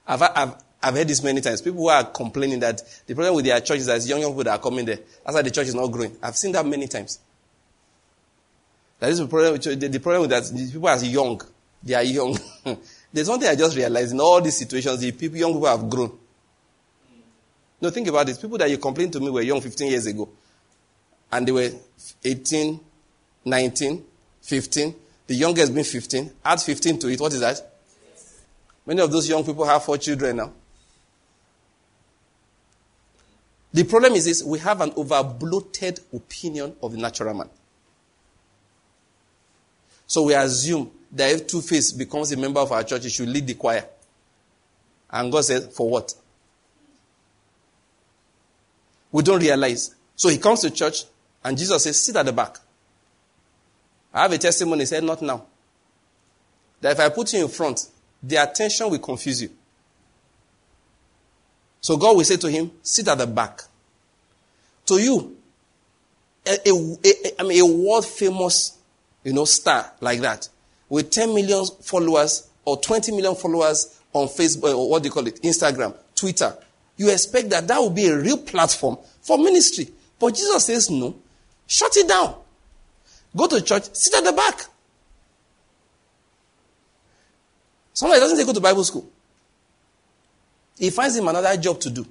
I've, I've, I've heard this many times. People who are complaining that the problem with their church is that young, young people that are coming there. That's why the church is not growing. I've seen that many times. That is the problem with the, the problem with that people are young. They are young. *laughs* There's one thing I just realized in all these situations, the people, young people have grown. No, think about this. People that you complained to me were young 15 years ago. And they were 18, 19, 15. The youngest being 15. Add 15 to it. What is that? Many of those young people have four children now. The problem is this we have an over bloated opinion of the natural man. So we assume that if Two Face becomes a member of our church, he should lead the choir. And God says, For what? We don't realize. So he comes to church, and Jesus says, Sit at the back. I have a testimony, he said, Not now. That if I put you in front, the attention will confuse you. So God will say to him, sit at the back. To you, a, a, a, I mean, a world famous, you know, star like that, with 10 million followers or 20 million followers on Facebook, or what do you call it, Instagram, Twitter, you expect that that will be a real platform for ministry. But Jesus says, no, shut it down. Go to church, sit at the back. Somebody doesn't go to Bible school. He finds him another job to do.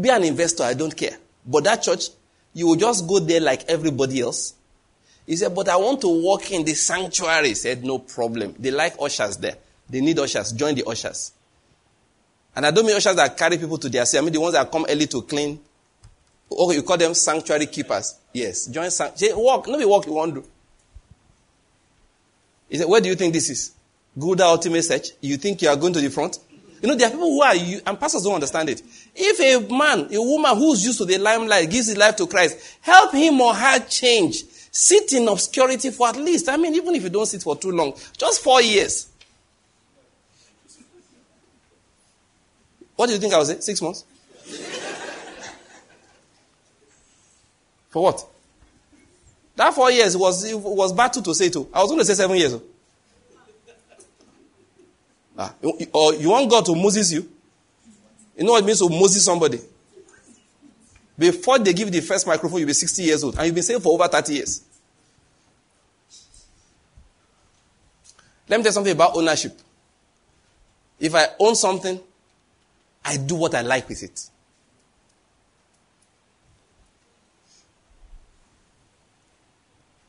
Be an investor, I don't care. But that church, you will just go there like everybody else. He said, but I want to walk in the sanctuary. He said, no problem. They like ushers there. They need ushers. Join the ushers. And I don't mean ushers that carry people to their seat. I mean the ones that come early to clean. Okay, you call them sanctuary keepers. Yes. Join sanctuary. Walk. Nobody walk you want to do. He said, where do you think this is? Good ultimate search. You think you are going to the front? You know, there are people who are, you, and pastors don't understand it. If a man, a woman who's used to the limelight gives his life to Christ, help him or her change. Sit in obscurity for at least, I mean, even if you don't sit for too long, just four years. What do you think I was? Six months? For what? That four years was, was battle to say to. I was going to say seven years. Ah, or you want God to Moses you? You know what it means to Moses somebody? Before they give the first microphone, you'll be 60 years old. And you've been saved for over 30 years. Let me tell you something about ownership. If I own something, I do what I like with it.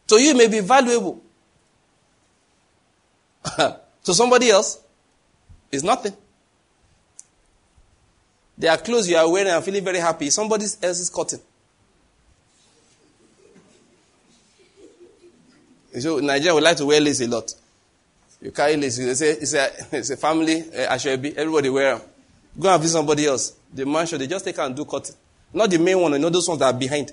To you, may be valuable. *laughs* to somebody else, it's nothing. There are clothes you are wearing and feeling very happy. Somebody else is cutting. So Nigeria would like to wear lace a lot. You carry lace. It's a, it's *laughs* a, it's a family, uh, Aso-ebi, everybody wear them. Go and visit somebody else. The mansion, they just take and do cutting. Not the main one, know those ones that are behind.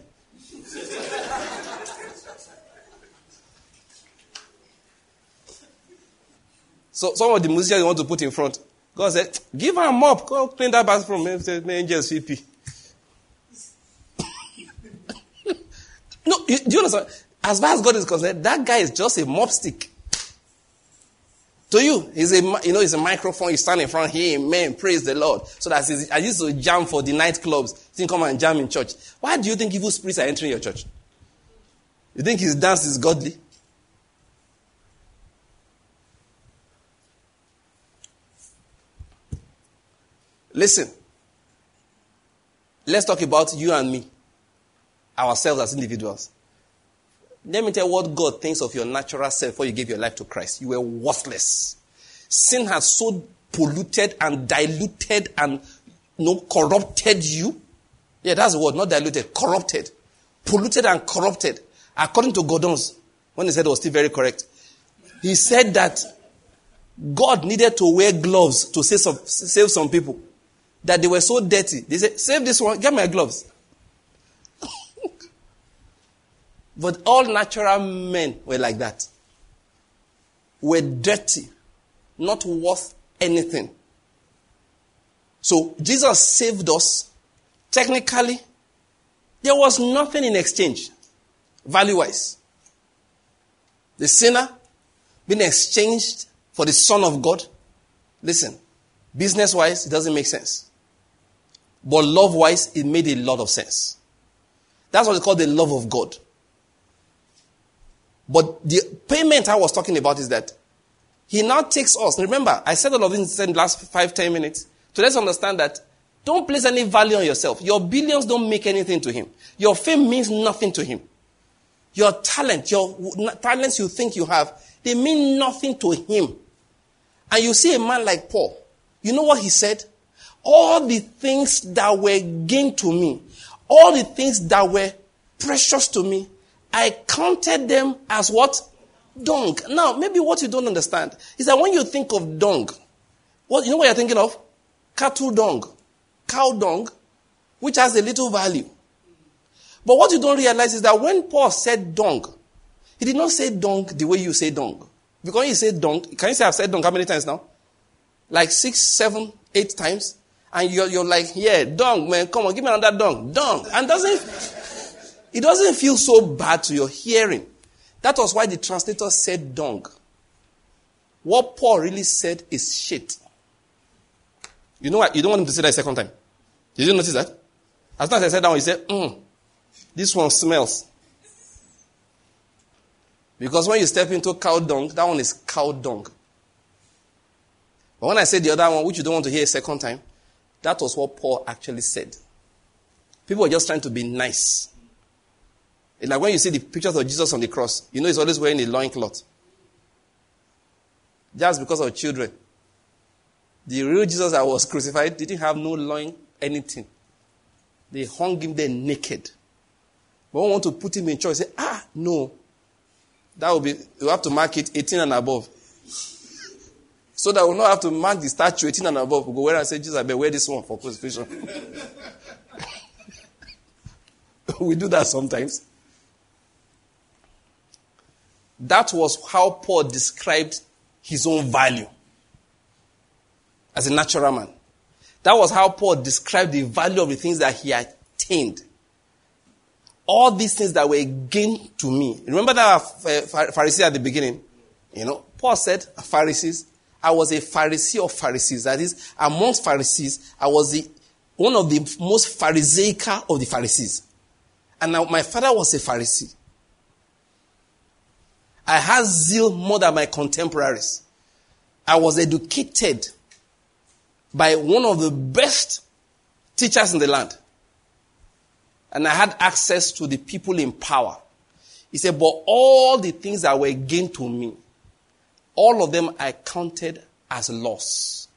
So some of the musicians want to put in front. God said, give her a mop. Go clean that bathroom. May angels CP. no, you, do you understand? As far as God is concerned, that guy is just a mop stick. To you, he's a, you know, he's a microphone. You stand in front here, amen, praise the Lord. So that I used to jam for the nightclubs. Didn't come and jam in church. Why do you think evil spirits are entering your church? You think his dance is godly? Listen. Let's talk about you and me, ourselves as individuals. Let me tell you what God thinks of your natural self before you gave your life to Christ. You were worthless. Sin has so polluted and diluted and you know, corrupted you. Yeah, that's the word, not diluted, corrupted. Polluted and corrupted. According to Gordon's, when he said it was still very correct, he said that God needed to wear gloves to save some, save some people. That they were so dirty. They said, save this one, get my gloves. *laughs* But all natural men were like that. Were dirty, not worth anything. So Jesus saved us. Technically, there was nothing in exchange, value wise. The sinner being exchanged for the Son of God. Listen, business wise, it doesn't make sense. But love wise, it made a lot of sense. That's what is called the love of God. But the payment I was talking about is that he now takes us. Remember, I said all of this in the last five, ten minutes. So let's understand that don't place any value on yourself. Your billions don't make anything to him. Your fame means nothing to him. Your talent, your talents you think you have, they mean nothing to him. And you see a man like Paul. You know what he said? All the things that were gain to me, all the things that were precious to me, I counted them as what? Dung. Now, maybe what you don't understand is that when you think of dung, what, you know what you're thinking of? Cattle dung. Cow dung, which has a little value. But what you don't realize is that when Paul said dung, he did not say dung the way you say dung. Because you say dung, can you say I've said dung how many times now? Like six, seven, eight times. And you're, you're like, yeah, dung, man, come on, give me another dung. Dung. And doesn't, it doesn't feel so bad to your hearing. That was why the translator said dung. What Paul really said is shit. You know what? You don't want him to say that a second time. Did you notice that? As soon as I said that one, he said, mm, this one smells. Because when you step into cow dung, that one is cow dung. But when I said the other one, which you don't want to hear a second time, that was what Paul actually said. People were just trying to be nice. It's like when you see the pictures of Jesus on the cross, you know he's always wearing a loincloth. Just because of children. The real Jesus that was crucified didn't have no loin, anything. They hung him there naked. But we want to put him in church. Say, ah, no. That will be, you have to mark it 18 and above. So that we'll not have to mark the statue 18 and above. We'll go where and say, Jesus, I wear this one for crucifixion. *laughs* we do that sometimes. That was how Paul described his own value as a natural man. That was how Paul described the value of the things that he attained. All these things that were gained to me. Remember that uh, Pharisee at the beginning? You know, Paul said, Pharisees, I was a Pharisee of Pharisees. That is, amongst Pharisees, I was the, one of the most Pharisaical of the Pharisees. And now my father was a Pharisee. I had zeal more than my contemporaries. I was educated by one of the best teachers in the land. And I had access to the people in power. He said, but all the things that were gained to me, all of them I counted as loss.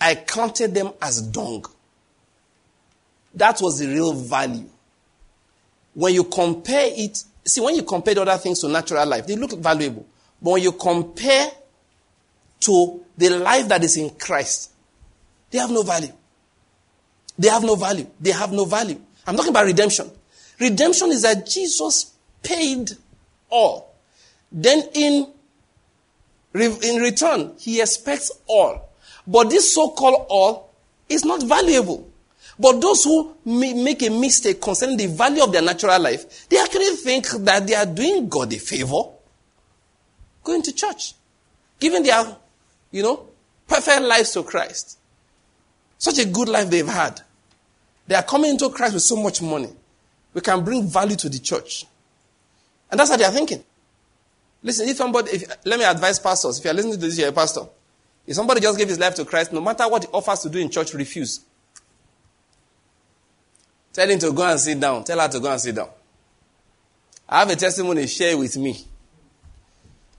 I counted them as dung. That was the real value. When you compare it See, when you compare other things to natural life, they look valuable. But when you compare to the life that is in Christ, they have no value. They have no value. They have no value. I'm talking about redemption. Redemption is that Jesus paid all. Then in In return, he expects all. But this so-called all is not valuable. But those who make a mistake concerning the value of their natural life, they actually think that they are doing God a favor. Going to church. Giving their, you know, perfect lives to Christ. Such a good life they've had. They are coming into Christ with so much money. We can bring value to the church. And that's how they are thinking. Listen, if somebody, if, let me advise pastors. If you are listening to this, you're a pastor. If somebody just gave his life to Christ, no matter what he offers to do in church, refuse. Tell him to go and sit down. Tell her to go and sit down. I have a testimony, share with me.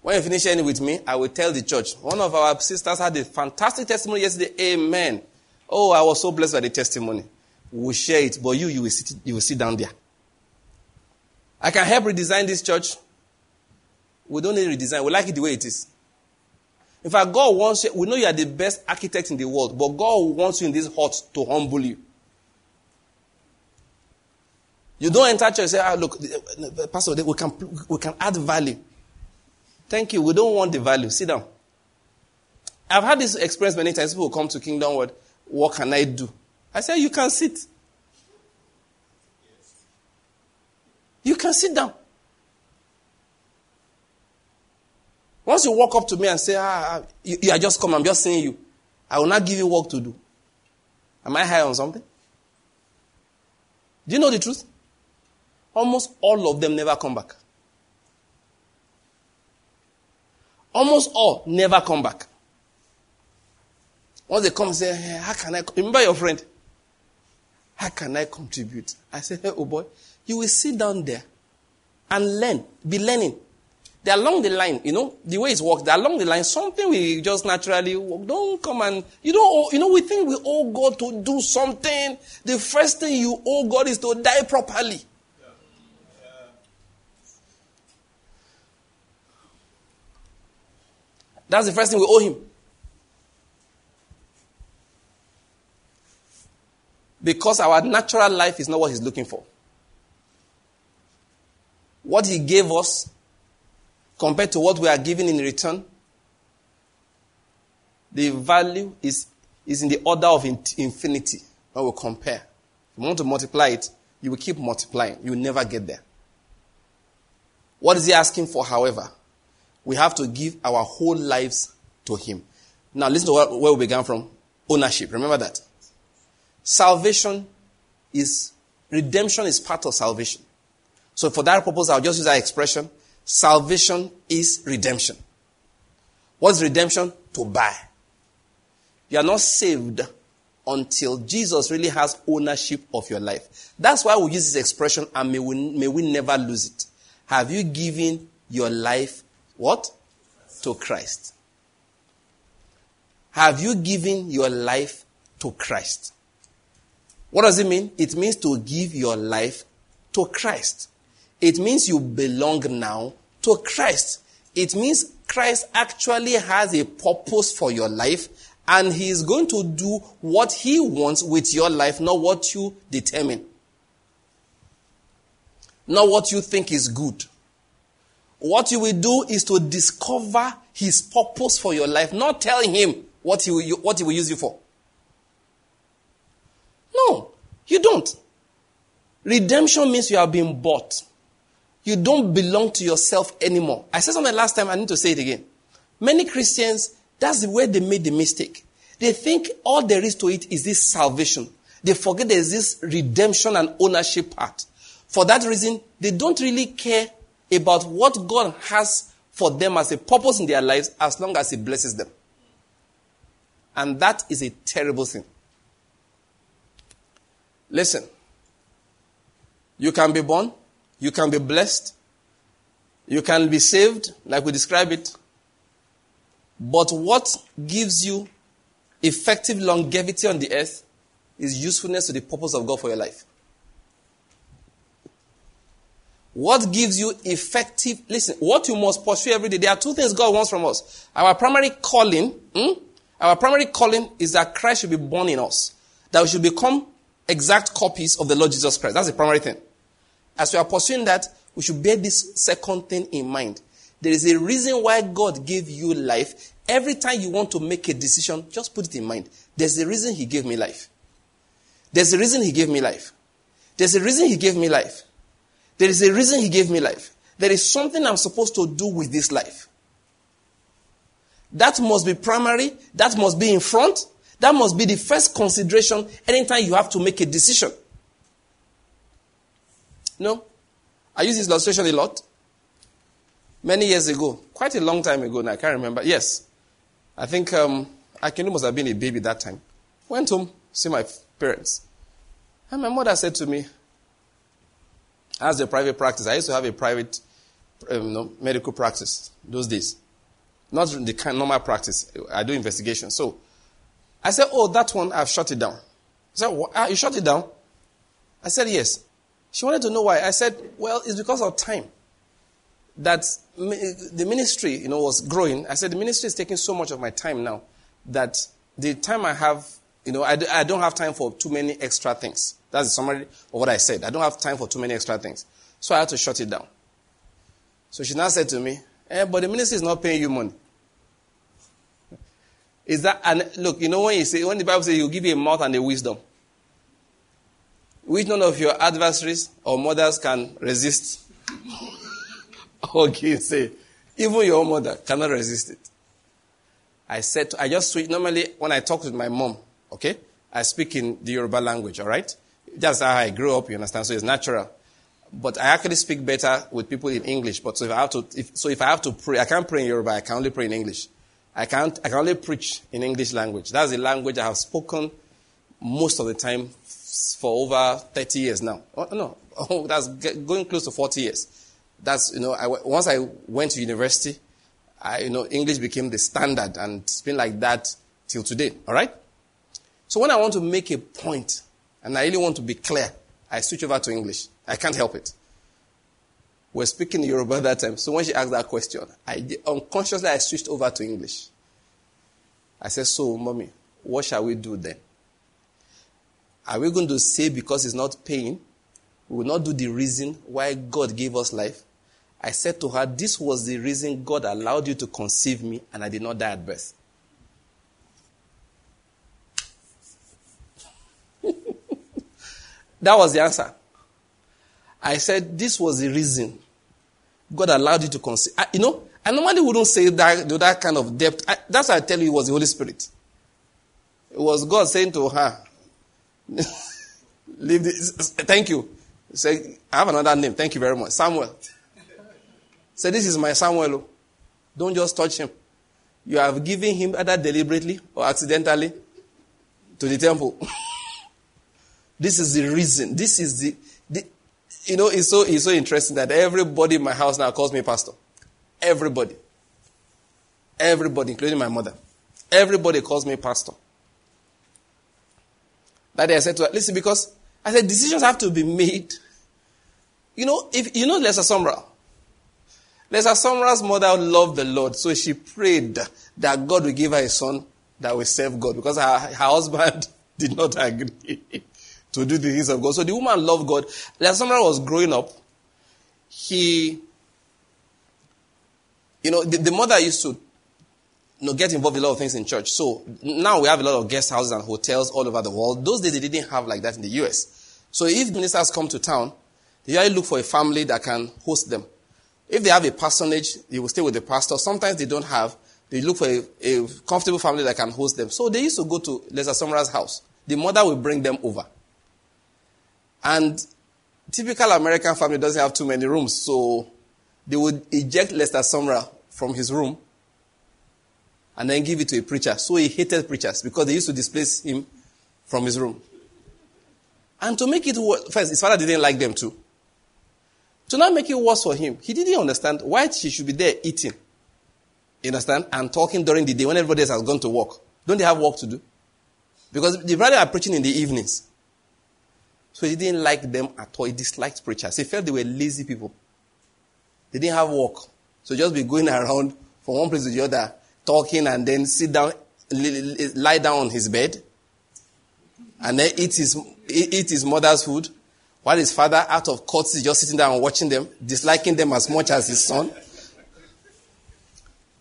When you finish sharing with me, I will tell the church. One of our sisters had a fantastic testimony yesterday. Amen. Oh, I was so blessed by the testimony. We'll share it, but you, you will sit, you will sit down there. I can help redesign this church. We don't need redesign. We like it the way it is. In fact, God wants you, we know you are the best architect in the world, but God wants you in this hut to humble you. You don't enter church and say, ah, look, Pastor, we can, we can add value. Thank you. We don't want the value. Sit down. I've had this experience many times. People come to Kingdom Word. What can I do? I say, you can sit. You can sit down. Once you walk up to me and say, ah, ah, you, you are just come, I'm just seeing you. I will not give you work to do. Am I high on something? Do you know the truth? Almost all of them never come back. Almost all never come back. Once they come say, hey, how can I, remember your friend? How can I contribute? I say, hey, oh boy, you will sit down there and learn, be learning. They're along the line, you know, the way it works, they're along the line, something we just naturally work. Don't come and, you don't, oh, you know, we think we owe God to do something. The first thing you owe God is to die properly. That's the first thing we owe Him. Because our natural life is not what He's looking for. What He gave us compared to what we are giving in return, the value is, is in the order of infinity when we compare. If you want to multiply it, you will keep multiplying. You will never get there. What is he asking for, however? We have to give our whole lives to him. Now listen to where, where we began from. Ownership. Remember that. Salvation is, redemption is part of salvation. So for that purpose, I'll just use that expression. Salvation is redemption. What's redemption? To buy. You are not saved until Jesus really has ownership of your life. That's why we use this expression and may we, may we never lose it. Have you given your life what? To Christ. Have you given your life to Christ? What does it mean? It means to give your life to Christ. It means you belong now to Christ. It means Christ actually has a purpose for your life and he is going to do what he wants with your life, not what you determine. Not what you think is good. What you will do is to discover his purpose for your life, not telling him what he will, what he will use you for. No, you don't. Redemption means you have been bought. You don't belong to yourself anymore. I said something last time, I need to say it again. Many Christians, that's the way they made the mistake. They think all there is to it is this salvation. They forget there's this redemption and ownership part. For that reason, they don't really care about what God has for them as a purpose in their lives as long as He blesses them. And that is a terrible thing. Listen, you can be born, you can be blessed. You can be saved, like we describe it. But what gives you effective longevity on the earth is usefulness to the purpose of God for your life. What gives you effective, listen, what you must pursue every day. There are two things God wants from us. Our primary calling, hmm? our primary calling is that Christ should be born in us. That we should become exact copies of the Lord Jesus Christ. That's the primary thing. As we are pursuing that, we should bear this second thing in mind. There is a reason why God gave you life. Every time you want to make a decision, just put it in mind. There's a reason He gave me life. There's a reason He gave me life. There's a reason He gave me life. There is a reason He gave me life. There is something I'm supposed to do with this life. That must be primary. That must be in front. That must be the first consideration anytime you have to make a decision. No? I use this illustration a lot. Many years ago, quite a long time ago now, I can't remember. Yes. I think um, Akinu must have been a baby that time. Went home, see my parents. And my mother said to me, as a private practice, I used to have a private um, no, medical practice those days. Not the kind normal practice. I do investigation. So I said, Oh, that one, I've shut it down. I said, ah, You shut it down? I said, Yes. She wanted to know why. I said, Well, it's because of time. That the ministry, you know, was growing. I said, The ministry is taking so much of my time now that the time I have, you know, I, I don't have time for too many extra things. That's the summary of what I said. I don't have time for too many extra things. So I had to shut it down. So she now said to me, eh, but the ministry is not paying you money. Is that, and look, you know when you say, when the Bible says he'll give you a mouth and a wisdom, which none of your adversaries or mothers can resist. *laughs* okay, say, even your mother cannot resist it. I said, to, I just switch. Normally, when I talk with my mom, okay, I speak in the Yoruba language, all right? That's how I grew up, you understand? So it's natural. But I actually speak better with people in English. But so if I have to, if, so if I have to pray, I can't pray in Yoruba. I can only pray in English. I can't, I can only preach in English language. That's the language I have spoken most of the time for over 30 years now. Oh, no, oh, that's going close to 40 years. That's, you know, I, once I went to university, I, you know, English became the standard and it's been like that till today. All right? So when I want to make a point and I really want to be clear, I switch over to English. I can't help it. We're speaking Yoruba that time. So when she asked that question, I unconsciously I switched over to English. I said, So, mommy, what shall we do then? Are we going to say because it's not paying? We will not do the reason why God gave us life. I said to her, This was the reason God allowed you to conceive me, and I did not die at birth. *laughs* that was the answer. I said, This was the reason God allowed you to conceive. I, you know, I normally wouldn't say that, that kind of depth. I, that's why I tell you it was the Holy Spirit. It was God saying to her, *laughs* Leave this. Thank you. Say, I have another name. Thank you very much. Samuel. Say, this is my Samuel. Don't just touch him. You have given him either deliberately or accidentally to the temple. *laughs* this is the reason. This is the, the you know, it's so, it's so interesting that everybody in my house now calls me pastor. Everybody. Everybody, including my mother. Everybody calls me pastor. That day I said to her, listen, because I said decisions have to be made. You know, if you know Lester Sumrall. Lester Sumrall's mother loved the Lord, so she prayed that God will give her a son that will serve God because her, her husband *laughs* did not agree to do the things of God. So the woman loved God. As Sumrall was growing up, he, you know, the, the mother used to you know, get involved in a lot of things in church. So now we have a lot of guest houses and hotels all over the world. Those days they didn't have like that in the US. So if ministers come to town, they usually look for a family that can host them. If they have a parsonage, they will stay with the pastor. Sometimes they don't have. They look for a, a comfortable family that can host them. So they used to go to Lester Sumrall's house. The mother will bring them over. And typical American family doesn't have too many rooms, so they would eject Lester Sumrall from his room and then give it to a preacher. So he hated preachers because they used to displace him from his room. And to make it worse, first, his father didn't like them too. To not make it worse for him, he didn't understand why she should be there eating. You understand? And talking during the day when everybody else has gone to work. Don't they have work to do? Because the brother are preaching in the evenings. So he didn't like them at all. He disliked preachers. He felt they were lazy people. They didn't have work. So just be going *laughs* around from one place to the other, talking and then sit down, lie down on his bed, and then eat his, eat his mother's food, while his father, out of courtesy, just sitting down and watching them, disliking them as much as his son.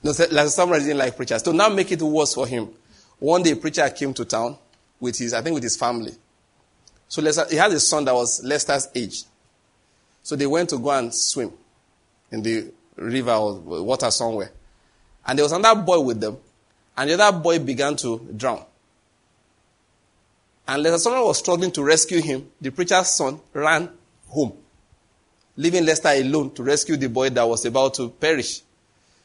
No, like Sumrall didn't like preachers. To now make it worse for him, one day a preacher came to town with his, I think with his family. So Lester, he had a son that was Lester's age. So they went to go and swim in the river or water somewhere. And there was another boy with them. And the other boy began to drown. And Lester Sumrall was struggling to rescue him. The preacher's son ran home, leaving Lester alone to rescue the boy that was about to perish.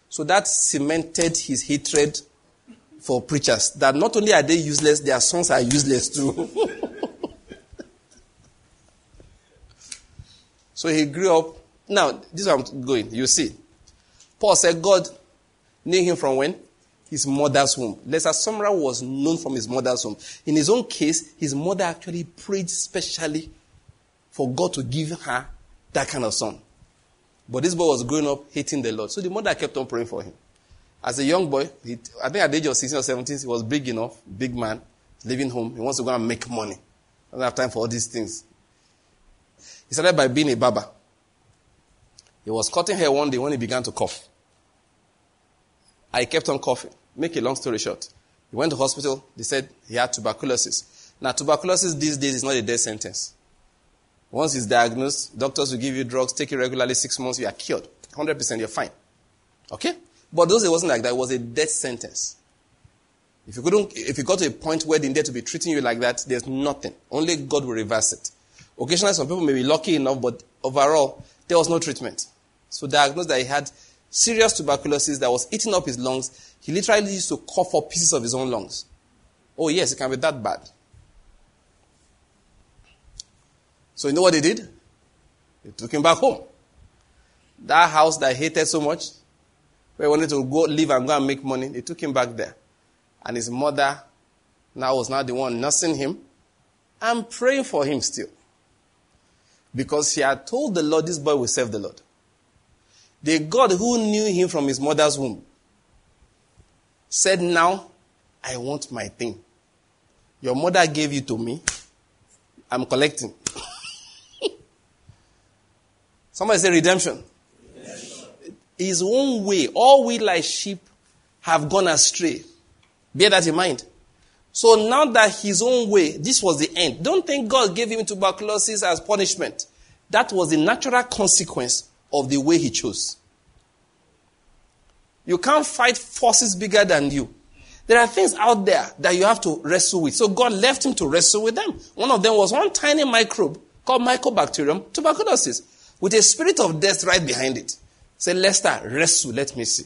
So that cemented his hatred for preachers. That not only are they useless, their sons are useless too. *laughs* so he grew up. Now, this is where I'm going. You see. Paul said God knew him from when? His mother's womb. Lester Sumrall was known from his mother's womb. In his own case, his mother actually prayed specially for God to give her that kind of son. But this boy was growing up hating the Lord. So the mother kept on praying for him. As a young boy, he, I think at the age of 16 or 17, he was big enough, big man, living home. He wants to go and make money. He doesn't have time for all these things. He started by being a barber. He was cutting hair one day when he began to cough. I kept on coughing. Make a long story short. He went to hospital. They said he had tuberculosis. Now, tuberculosis these days is not a death sentence. Once it's diagnosed, doctors will give you drugs, take it regularly six months, you are cured. 100% you're fine. Okay? But those it wasn't like that. It was a death sentence. If you couldn't, if you got to a point where they needed to be treating you like that, there's nothing. Only God will reverse it. Occasionally, some people may be lucky enough, but overall, there was no treatment. So diagnosed that he had serious tuberculosis that was eating up his lungs. He literally used to cough up pieces of his own lungs. Oh yes, it can be that bad. So you know what they did? They took him back home. That house that he hated so much, where he wanted to go live and go and make money, they took him back there. And his mother now was now the one nursing him and praying for him still. Because he had told the Lord this boy will serve the Lord. The God who knew him from his mother's womb said, Now I want my thing. Your mother gave you to me. I'm collecting. *laughs* Somebody say redemption. redemption. His own way. All we like sheep have gone astray. Bear that in mind. So now that his own way, this was the end. Don't think God gave him tuberculosis as punishment. That was the natural consequence of the way he chose. You can't fight forces bigger than you. There are things out there that you have to wrestle with. So God left him to wrestle with them. One of them was one tiny microbe called Mycobacterium tuberculosis with a spirit of death right behind it. Say, Lester, wrestle, let me see.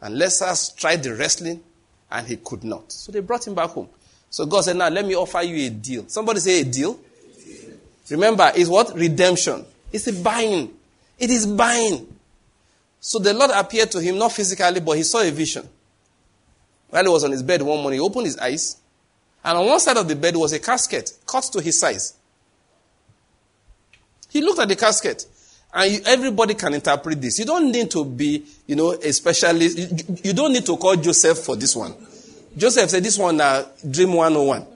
And Lester tried the wrestling and he could not. So they brought him back home. So God said, Now let me offer you a deal. Somebody say a deal. Remember, it's what? Redemption. It's a buying. It is buying. So the Lord appeared to him, not physically, but he saw a vision. While he was on his bed one morning, he opened his eyes, and on one side of the bed was a casket cut to his size. He looked at the casket. And you, everybody can interpret this. You don't need to be, you know, a specialist. You, you don't need to call Joseph for this one. Joseph said, this one, uh, dream 101.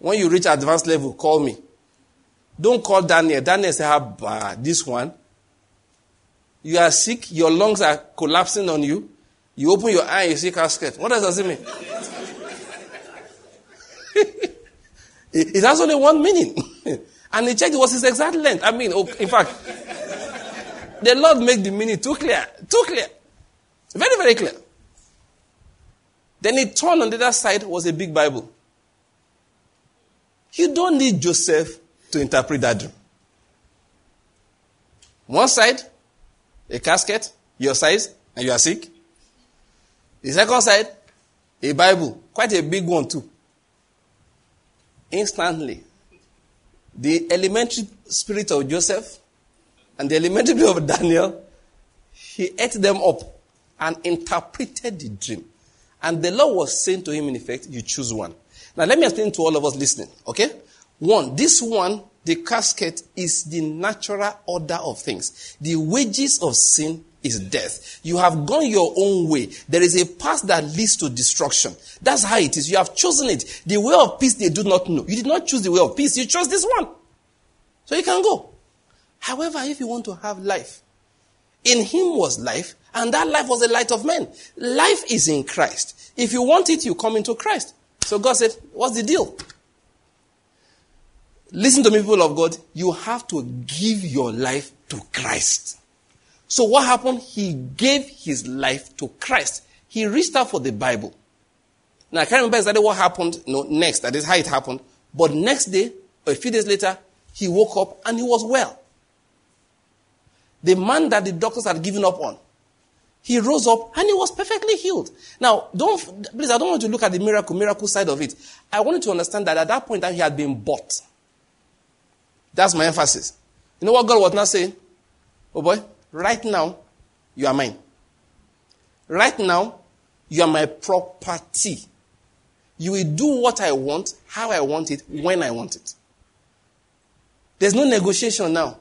When you reach advanced level, call me. Don't call Daniel. Daniel said, ah, this one. You are sick. Your lungs are collapsing on you. You open your eye, you see casket. What does that mean? *laughs* it has only one meaning. *laughs* And he checked was his exact length. I mean, in fact, the Lord made the meaning too clear. Too clear. Very, very clear. Then he turned on the other side was a big Bible. You don't need Joseph to interpret that dream. One side, a casket, your size, and you are sick. The second side, a Bible, quite a big one too. Instantly, the elementary spirit of Joseph and the elementary spirit of Daniel, he ate them up and interpreted the dream. And the Lord was saying to him, in effect, you choose one. Now, let me explain to all of us listening, okay? One, this one, the casket, is the natural order of things. The wages of sin is death. You have gone your own way. There is a path that leads to destruction. That's how it is. You have chosen it. The way of peace they do not know. You did not choose the way of peace. You chose this one. So you can go. However, if you want to have life, in him was life, And that life was the light of men. Life is in Christ. If you want it, you come into Christ. So God said, What's the deal? Listen to me, people of God. You have to give your life to Christ. So what happened? He gave his life to Christ. He reached out for the Bible. Now I can't remember exactly what happened no, next. That is how it happened. But next day, a few days later, he woke up and he was well. The man that the doctors had given up on, he rose up and he was perfectly healed. Now, don't please, I don't want to look at the miracle, miracle side of it. I want you to understand that at that point that he had been bought. That's my emphasis. You know what God was not saying? Oh boy, right now, you are mine. Right now, you are my property. You will do what I want, how I want it, when I want it. There's no negotiation now.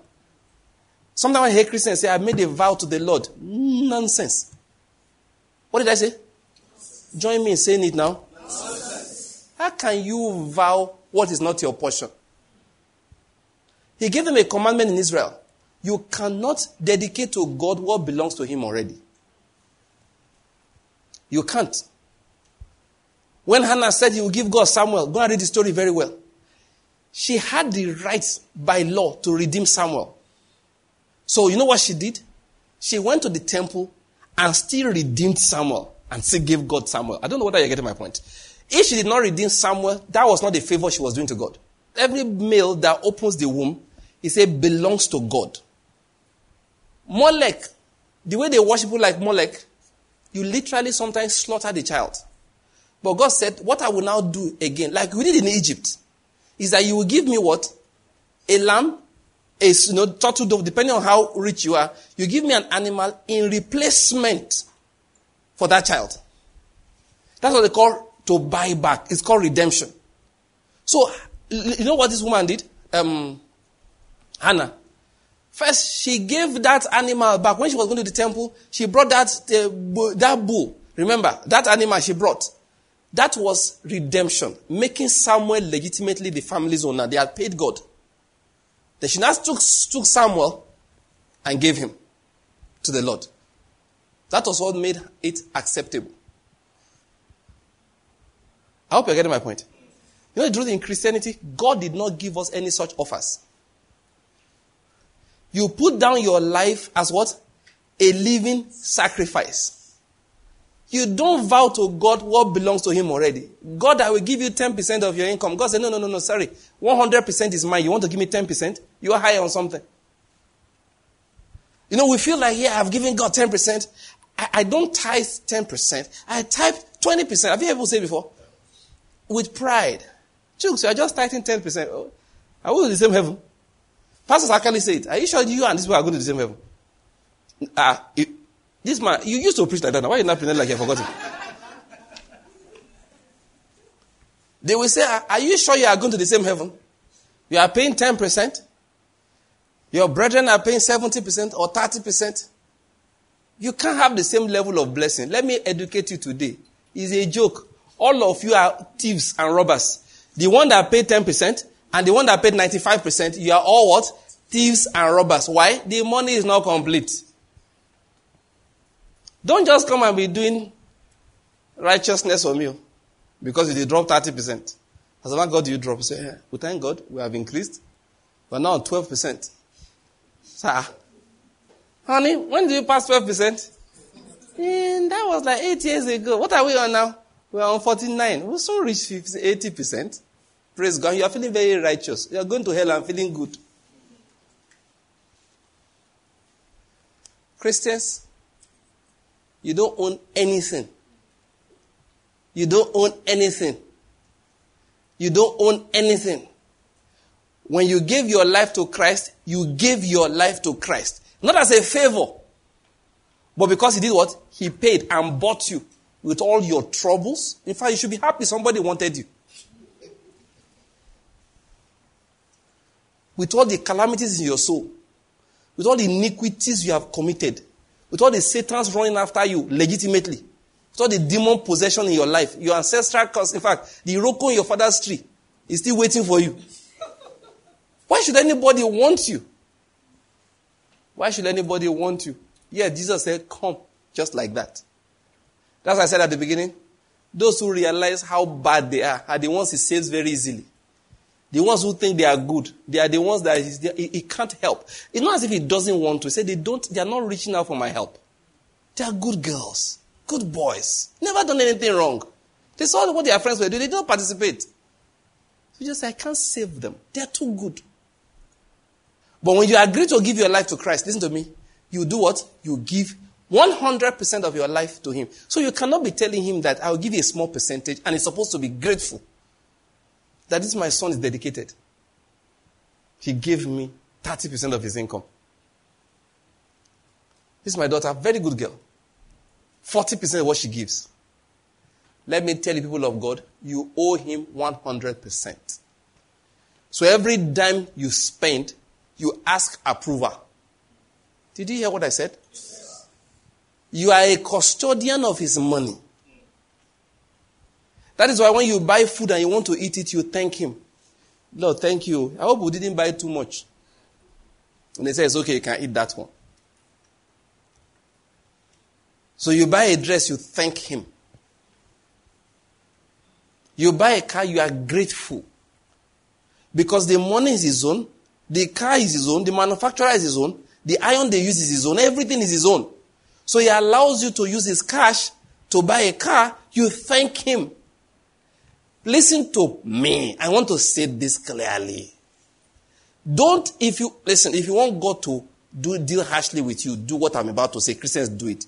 Sometimes I hear Christians say, I made a vow to the Lord. Nonsense. What did I say? Join me in saying it now. Nonsense. How can you vow what is not your portion? He gave them a commandment in Israel. You cannot dedicate to God what belongs to Him already. You can't. When Hannah said he will give God Samuel, go and read the story very well. She had the right by law to redeem Samuel. So you know what she did? She went to the temple and still redeemed Samuel and still gave God Samuel. I don't know whether you're getting my point. If she did not redeem Samuel, that was not the favor she was doing to God. Every male that opens the womb, he said, belongs to God. Molech, the way they worship like Molech, you literally sometimes slaughter the child. But God said, What I will now do again, like we did in Egypt, is that you will give me what? A lamb, a you know, turtle dove, depending on how rich you are, you give me an animal in replacement for that child. That's what they call to buy back. It's called redemption. So, you know what this woman did? Um, Hannah. First, she gave that animal back. When she was going to the temple, she brought that, uh, that bull. Remember, that animal she brought. That was redemption, making Samuel legitimately the family's owner. They had paid God. Then she now took, took Samuel and gave him to the Lord. That was what made it acceptable. I hope you're getting my point. You know the truth in Christianity? God did not give us any such offers. You put down your life as what? A living sacrifice. You don't vow to God what belongs to Him already. God, I will give you 10% of your income. God said, no, no, no, no, sorry. 100% is mine. You want to give me 10%? You are higher on something. You know, we feel like, yeah, I've given God 10%. I, I don't tithe 10%. I tithe 20%. Have you ever said before? With pride. Chooks, you are just tithing 10%. Oh, I will in the same heaven. Pastors actually say it. Are you sure you and this boy are going to the same heaven? Ah, this man, you used to preach like that. Now. Why are you not pretending like you have forgotten? they will say, Are you sure you are going to the same heaven? You are paying 10%. Your brethren are paying 70% or 30%. You can't have the same level of blessing. Let me educate you today. It's a joke. All of you are thieves and robbers. The one that paid 10%, and the one that paid 95%, you are all what? Thieves and robbers. Why? The money is not complete. Don't just come and be doing righteousness for me. Oh, because you drop 30%. As long God you drop, say, yeah, we thank God, we have increased. We're now on 12%. Sir, honey, when did you pass 12%? And hmm, that was like eight years ago. What are we on now? We're on 49. We'll soon reach 80%. Praise God. You are feeling very righteous. You are going to hell and feeling good. Christians, you don't own anything. You don't own anything. You don't own anything. When you give your life to Christ, you give your life to Christ. Not as a favor, but because He did what? He paid and bought you with all your troubles. In fact, you should be happy somebody wanted you. With all the calamities in your soul, with all the iniquities you have committed, with all the Satans running after you legitimately, with all the demon possession in your life, your ancestral curse, in fact, the Iroko in your father's tree is still waiting for you. Why should anybody want you? Why should anybody want you? Yeah, Jesus said, Come, Just like that. That's what I said at the beginning. Those who realize how bad they are are the ones he saves very easily. The ones who think they are good, they are the ones that he, he can't help. It's not as if he doesn't want to. He said they don't, they are not reaching out for my help. They are good girls, good boys, never done anything wrong. They saw what their friends were doing, they didn't participate. So just say, I can't save them. They are too good. But when you agree to give your life to Christ, listen to me, you do what? You give 100% of your life to Him. So you cannot be telling Him that I'll give you a small percentage and He's supposed to be grateful that this my son is dedicated. He gave me 30% of his income. This is my daughter, very good girl. 40% of what she gives. Let me tell you, people of God, you owe him 100%. So every dime you spend, you ask approval. Did you hear what I said? You are a custodian of his money. That is why when you buy food and you want to eat it, you thank him. Lord, thank you. I hope we didn't buy too much. And they say it's okay, you can eat that one. So you buy a dress, you thank him. You buy a car, you are grateful. Because the money is his own, the car is his own, the manufacturer is his own, the iron they use is his own, everything is his own. So he allows you to use his cash to buy a car, you thank him. Listen to me. I want to say this clearly. Don't, if you, listen, if you want God to do, deal harshly with you, do what I'm about to say. Christians do it.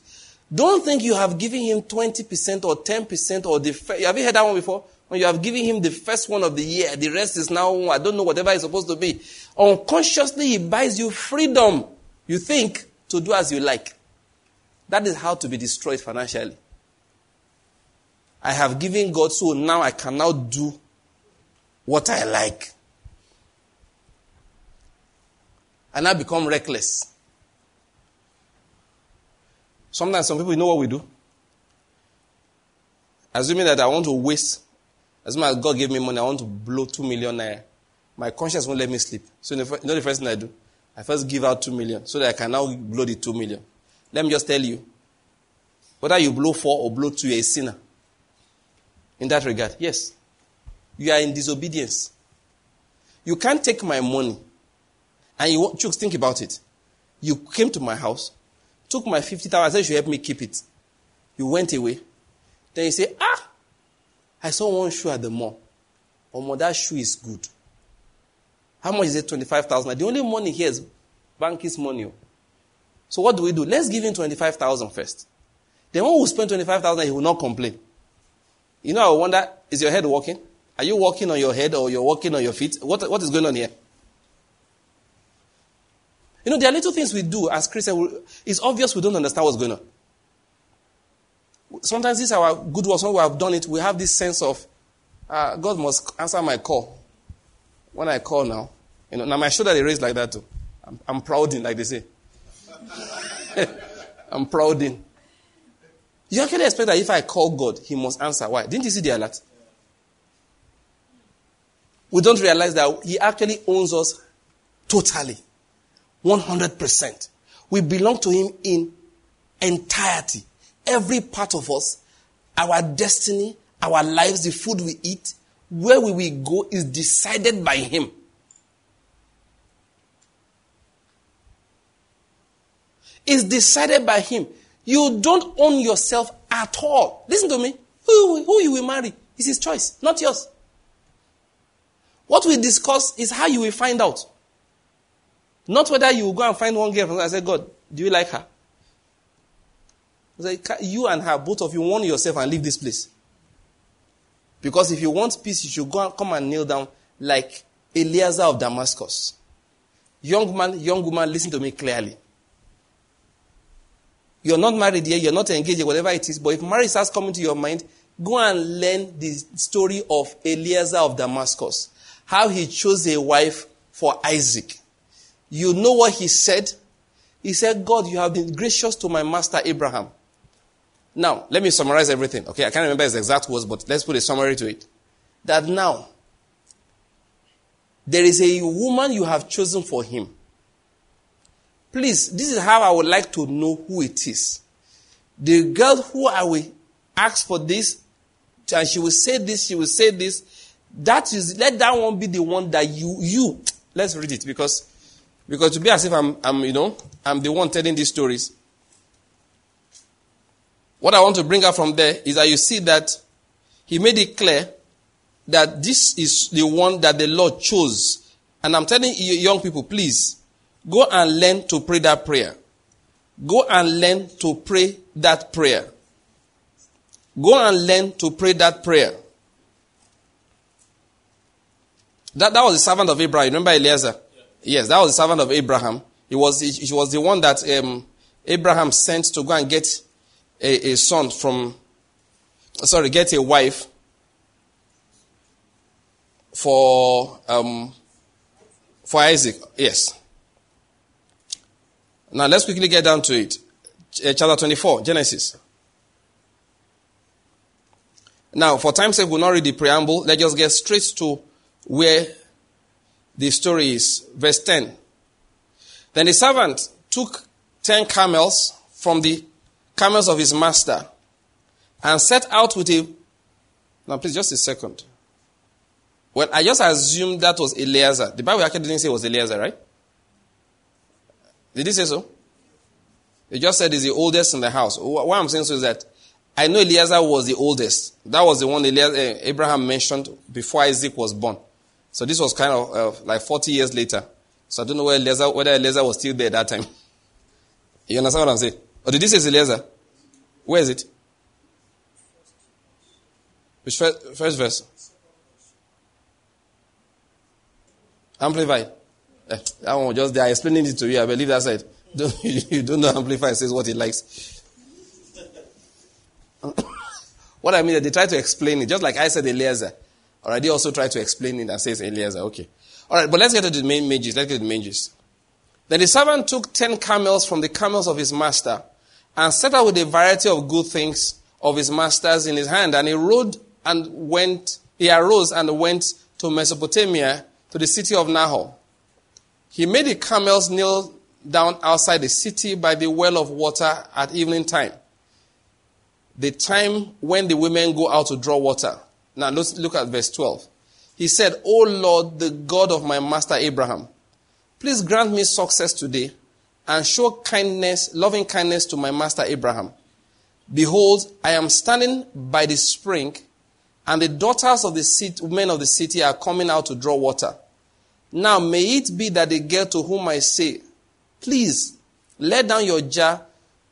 Don't think you have given him 20% or 10% or the, have you heard that one before? When you have given him the first one of the year, the rest is now, I don't know, whatever it's supposed to be. Unconsciously, he buys you freedom, you think, to do as you like. That is how to be destroyed financially. I have given God, so now I can now do what I like. And I become reckless. Sometimes some people, you know what we do? Assuming that I want to waste, assuming that God gave me money, I want to blow two million naira. My conscience won't let me sleep. So you know the first thing I do? I first give out two million so that I can now blow the two million. Let me just tell you, whether you blow four or blow two, you're a sinner in that regard. Yes. You are in disobedience. You can't take my money. And you want, think about it. You came to my house, took my 50,000, I said you help me keep it. You went away. Then you say, ah, I saw one shoe at the mall. Oh, that shoe is good. How much is it? 25,000. The only money here is bank's money. Oh. So what do we do? Let's give him 25,000 first. Then when we spend 25,000, he will not complain. You know, I wonder, is your head walking? Are you walking on your head or you're walking on your feet? What, what is going on here? You know, there are little things we do as Christians. It's obvious we don't understand what's going on. Sometimes this is our good works. When we have done it, we have this sense of, uh, God must answer my call. When I call now, you know, now my shoulder they raise like that too. I'm, I'm prouding, like they say. *laughs* I'm prouding. You actually expect that if I call God, He must answer. Why? Didn't you see the alert? We don't realize that He actually owns us totally. 100%. We belong to Him in entirety. Every part of us, our destiny, our lives, the food we eat, where we will go is decided by Him. Is decided by Him. You don't own yourself at all. Listen to me. Who, who you will marry is his choice, not yours. What we discuss is how you will find out. Not whether you will go and find one girl. I said, God, do you like her? Said, you and her, both of you, warn yourself and leave this place. Because if you want peace, you should go and come and kneel down like Eliezer of Damascus. Young man, young woman, listen to me clearly. You're not married yet, you're not engaged, whatever it is, but if marriage starts coming to your mind, go and learn the story of Eliezer of Damascus. How he chose a wife for Isaac. You know what he said? He said, God, you have been gracious to my master Abraham. Now, let me summarize everything. Okay, I can't remember his exact words, but let's put a summary to it. That now, there is a woman you have chosen for him. Please, this is how I would like to know who it is. The girl who I will ask for this, and she will say this, she will say this. That is, let that one be the one that you, you, let's read it because, because to be as if I'm, I'm, you know, I'm the one telling these stories. What I want to bring out from there is that you see that he made it clear that this is the one that the Lord chose. And I'm telling you, young people, please go and learn to pray that prayer. Go and learn to pray that prayer. Go and learn to pray that prayer. That, that was the servant of Abraham. Remember Eliezer? Yeah. Yes, that was the servant of Abraham. He was, he, he was the one that um, Abraham sent to go and get a, a son from, sorry, get a wife for, um, for Isaac. Yes. Now let's quickly get down to it. Uh, chapter 24, Genesis. Now, for time's sake, we'll not read the preamble. Let's just get straight to where the story is. Verse 10. Then the servant took ten camels from the camels of his master and set out with a. Now, please, just a second. Well, I just assumed that was Eliezer. The Bible actually didn't say it was Eliezer, right? Did he say so? He just said he's the oldest in the house. What I'm saying so is that I know Eliezer was the oldest. That was the one Eliezer, eh, Abraham mentioned before Isaac was born. So this was kind of uh, like 40 years later. So I don't know where Eliezer, whether Eliezer was still there at that time. *laughs* You understand what I'm saying? Or did this say Eliezer? Where is it? Which first, first verse? Amplified. That one just they are explaining it to you. I believe that's *laughs* it. Don't, you don't know Amplified says what he likes. *coughs* what I mean is they try to explain it, just like I said Eliezer. Alright, they also try to explain it and says Eliezer. Okay. Alright, but let's get to the main mages. Let's get to the mages. Then the servant took ten camels from the camels of his master and set out with a variety of good things of his master's in his hand. And he rode and went, he arose and went to Mesopotamia to the city of Nahor. He made the camels kneel down outside the city by the well of water at evening time. The time when the women go out to draw water. Now let's look at verse 12. He said, O Lord, the God of my master Abraham, please grant me success today and show kindness, loving kindness to my master Abraham. Behold, I am standing by the spring and the daughters of the city, men of the city are coming out to draw water. Now may it be that the girl to whom I say, Please, let down your jar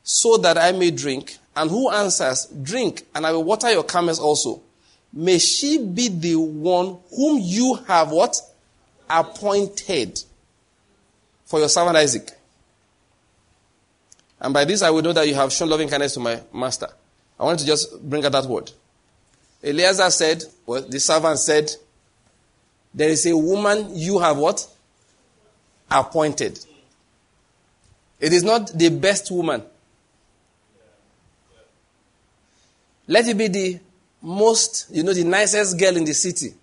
so that I may drink, and who answers, Drink, and I will water your camels also. May she be the one whom you have what? Appointed for your servant Isaac. And by this I will know that you have shown loving kindness to my master. I want to just bring out that word. Eliezer said, well, the servant said, there is a woman you have what? Appointed. It is not the best woman. Let it be the most, you know, the nicest girl in the city.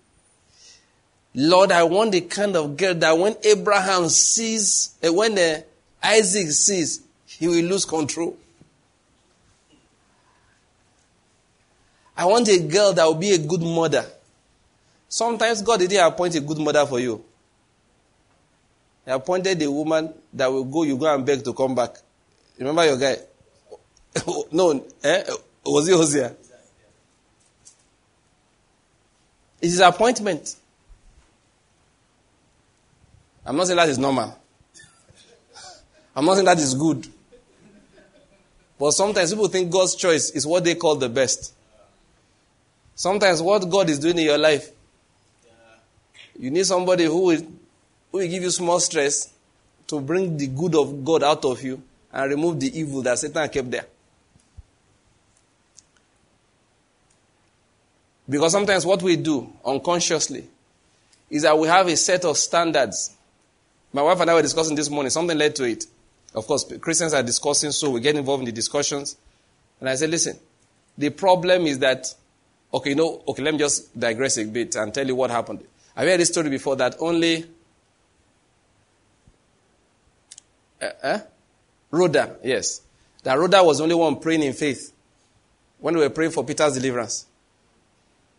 Lord, I want the kind of girl that when Abraham sees, uh, when uh, Isaac sees, he will lose control. I want a girl that will be a good mother. Sometimes God didn't appoint a good mother for you. He appointed a woman that will go, you go and beg to come back. Remember your guy? *laughs* no, eh? Was he Hosea? It is appointment. I'm not saying that is normal. I'm not saying that is good. But sometimes people think God's choice is what they call the best. Sometimes what God is doing in your life, you need somebody who will, who will give you small stress to bring the good of God out of you and remove the evil that Satan kept there. Because sometimes what we do unconsciously is that we have a set of standards. My wife and I were discussing this morning, something led to it. Of course, Christians are discussing, so we get involved in the discussions. And I said, listen, the problem is that, okay, you know, okay, let me just digress a bit and tell you what happened. I've heard this story before that only, uh, uh, Rhoda, yes, that Rhoda was the only one praying in faith when we were praying for Peter's deliverance.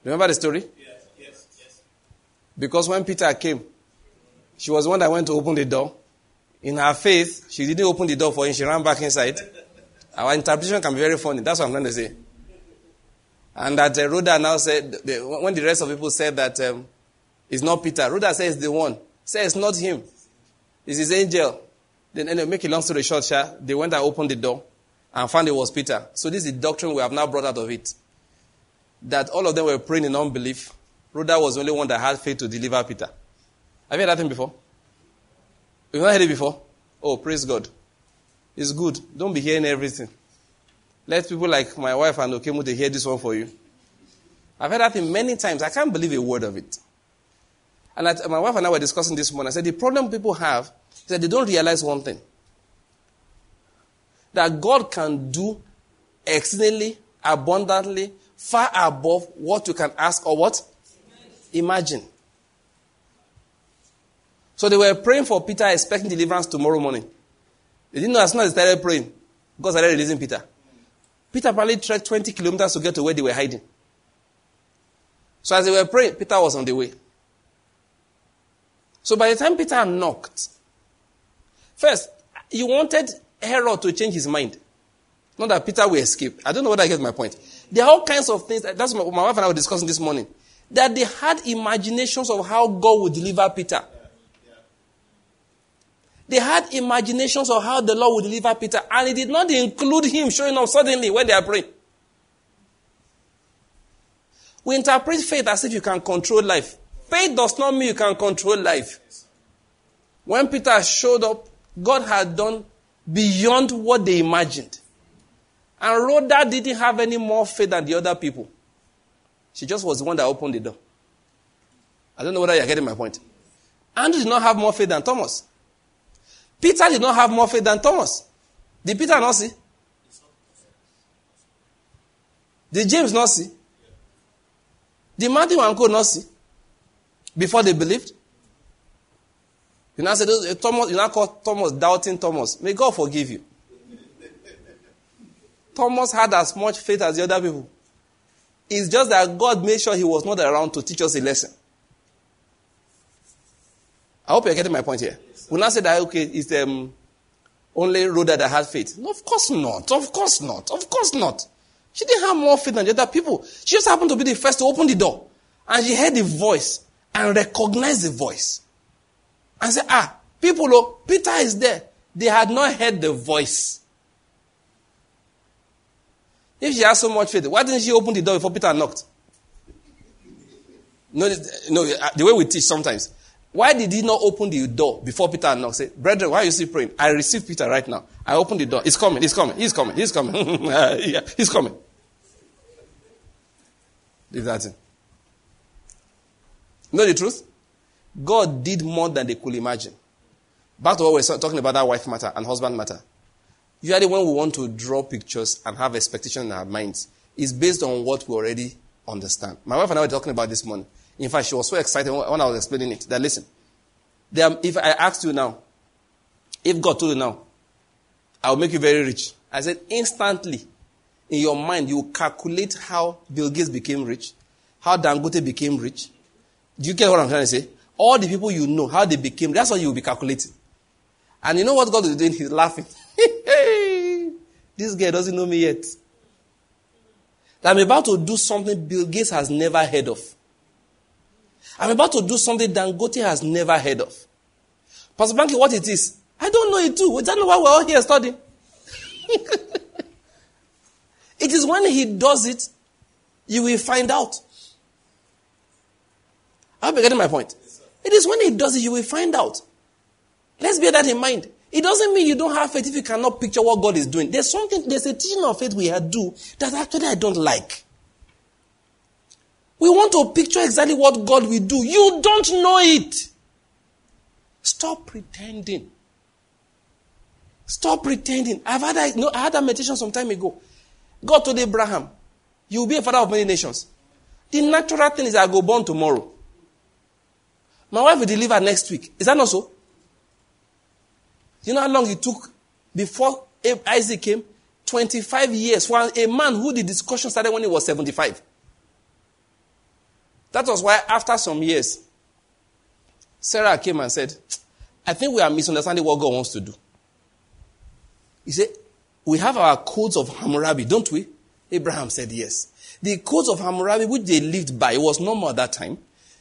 Remember the story? Yes, yes, yes. Because when Peter came, she was the one that went to open the door. In her faith, she didn't open the door for him, she ran back inside. Our interpretation can be very funny. That's what I'm trying to say. And that uh, Rhoda now said, the, when the rest of people said that um, it's not Peter, Rhoda says the one. Says it's not him. It's his angel. Then anyway, make a long story short, Sha, they went and opened the door and found it was Peter. So this is the doctrine we have now brought out of it. That all of them were praying in unbelief. Rhoda was the only one that had faith to deliver Peter. Have you heard that thing before? You've not heard it before? Oh, praise God. It's good. Don't be hearing everything. Let people like my wife and Okemu to hear this one for you. I've heard that thing many times. I can't believe a word of it. And I, my wife and I were discussing this morning. I said the problem people have is that they don't realize one thing. That God can do exceedingly, abundantly, far above what you can ask or what? Imagine. So they were praying for Peter, expecting deliverance tomorrow morning. They didn't know as soon as they started praying, God started releasing Peter. Peter probably trekked 20 kilometers to get to where they were hiding. So as they were praying, Peter was on the way. So by the time Peter knocked, first, he wanted Herod to change his mind. Not that Peter will escape. I don't know whether I get my point. There are all kinds of things. That's what my wife and I were discussing this morning. That they had imaginations of how God would deliver Peter. They had imaginations of how the Lord would deliver Peter, and it did not include him showing up suddenly when they are praying. We interpret faith as if you can control life. Faith does not mean you can control life. When Peter showed up, God had done beyond what they imagined. And Rhoda didn't have any more faith than the other people. She just was the one that opened the door. I don't know whether you're getting my point. Andrew did not have more faith than Thomas. Peter did not have more faith than Thomas. Did Peter not see? Did James not see? Did Matthew and Co not see? Before they believed? You now say Thomas, you now call Thomas doubting Thomas. May God forgive you. Thomas had as much faith as the other people. It's just that God made sure he was not around to teach us a lesson. I hope you're getting my point here. We not say that okay, it's um, only Rhoda that had faith. No, of course not. Of course not. Of course not. She didn't have more faith than the other people. She just happened to be the first to open the door. And she heard the voice and recognize the voice. And say, ah, people, oh, Peter is there. They had not heard the voice. If she has so much faith, why didn't she open the door before Peter knocked? No, no, the way we teach sometimes. Why did he not open the door before Peter knocked? Say, brethren, why are you still praying? I received Peter right now. I opened the door. He's coming. He's coming. He's coming. He's coming. *laughs* yeah, he's coming. Leave that in. Know the truth? God did more than they could imagine. Back to what we are talking about that wife matter and husband matter. Usually, when we want to draw pictures and have expectation in our minds, it's based on what we already understand. My wife and I were talking about this morning. In fact, she was so excited when I was explaining it. That listen, there, if I asked you now, if God told you now, I will make you very rich. I said instantly, in your mind, you calculate how Bill Gates became rich, how Dangote became rich. Do you get what I'm trying to say? All the people you know, how they became, that's what you will be calculating. And you know what God is doing? He's laughing. *laughs* this guy doesn't know me yet. I'm about to do something Bill Gates has never heard of. I'm about to do something Dangote has never heard of. Pastor Banky, what it is? I don't know it too. We don't know why we're all here studying. *laughs* it is when he does it, you will find out. I hope you're getting my point. It is when he does it, you will find out. Let's bear that in mind. It doesn't mean you don't have faith if you cannot picture what God is doing. There's something, there's a teaching of faith we do that actually I don't like. We want to picture exactly what God will do. You don't know it. Stop pretending. Stop pretending. I've had no, I had that meditation some time ago. God told Abraham, You will be a father of many nations. The natural thing is I go born tomorrow. My wife will deliver next week. Is that not so? You know how long it took before Isaac came? 25 years for a man who the discussion started when he was 75. That was why, after some years, Sarah came and said, I think we are misunderstanding what God wants to do. He said, We have our codes of Hammurabi, don't we? Abraham said, Yes. The codes of Hammurabi, which they lived by, was normal at that time,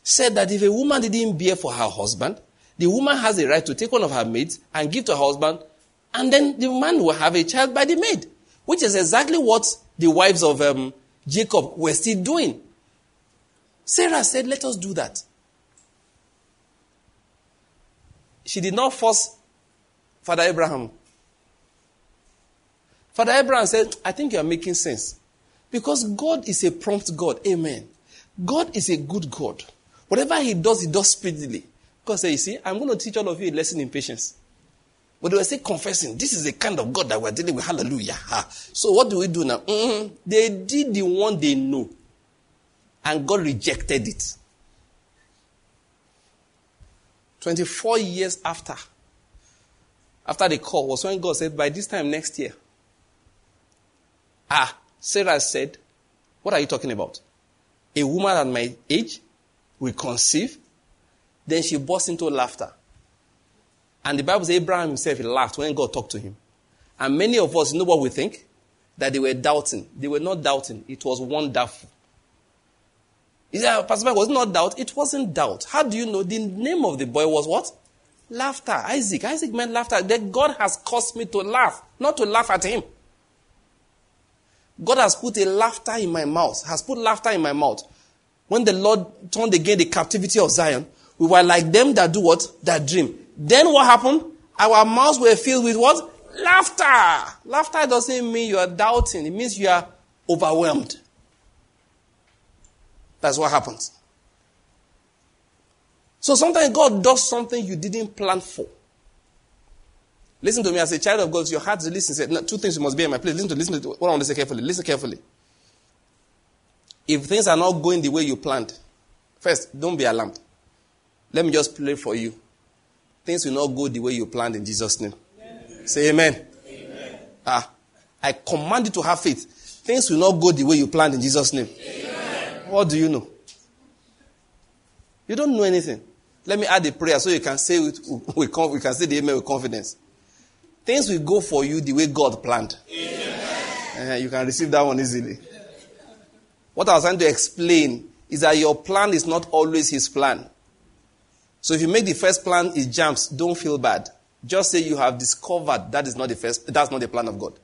said that if a woman didn't bear for her husband, the woman has a right to take one of her maids and give to her husband, and then the man will have a child by the maid, which is exactly what the wives of um, Jacob were still doing. Sarah said, Let us do that. She did not force Father Abraham. Father Abraham said, I think you are making sense. Because God is a prompt God. Amen. God is a good God. Whatever He does, He does speedily. God said, You see, I'm going to teach all of you a lesson in patience. But they were still confessing, this is the kind of God that we're dealing with. Hallelujah. Ha. So what do we do now? Mm-hmm. They did the one they know. And God rejected it. 24 years after, after the call, was when God said, by this time next year. Ah, Sarah said, What are you talking about? A woman at my age will conceive. Then she burst into laughter. And the Bible says Abraham himself laughed when God talked to him. And many of us know what we think? That they were doubting. They were not doubting. It was wonderful. Is that, Pastor was not doubt? It wasn't doubt. How do you know? The name of the boy was what? Laughter. Isaac. Isaac meant laughter. That God has caused me to laugh, not to laugh at him. God has put a laughter in my mouth, has put laughter in my mouth. When the Lord turned again the captivity of Zion, we were like them that do what? That dream. Then what happened? Our mouths were filled with what? Laughter. Laughter doesn't mean you are doubting. It means you are overwhelmed. That's what happens. So sometimes God does something you didn't plan for. Listen to me as a child of God, your heart is listening. Two things you must be in my place. Listen to listen to what I want to say carefully. Listen carefully. If things are not going the way you planned, first, don't be alarmed. Let me just pray for you things will not go the way you planned in Jesus' name. Amen. Say amen. amen. Ah, I command you to have faith. Things will not go the way you planned in Jesus' name. Amen. What do you know? You don't know anything. Let me add a prayer so you can say it we can say the amen with confidence. Things will go for you the way God planned. Uh, you can receive that one easily. What I was trying to explain is that your plan is not always His plan. So if you make the first plan it jumps, don't feel bad. Just say you have discovered that is not the first, that's not the plan of God.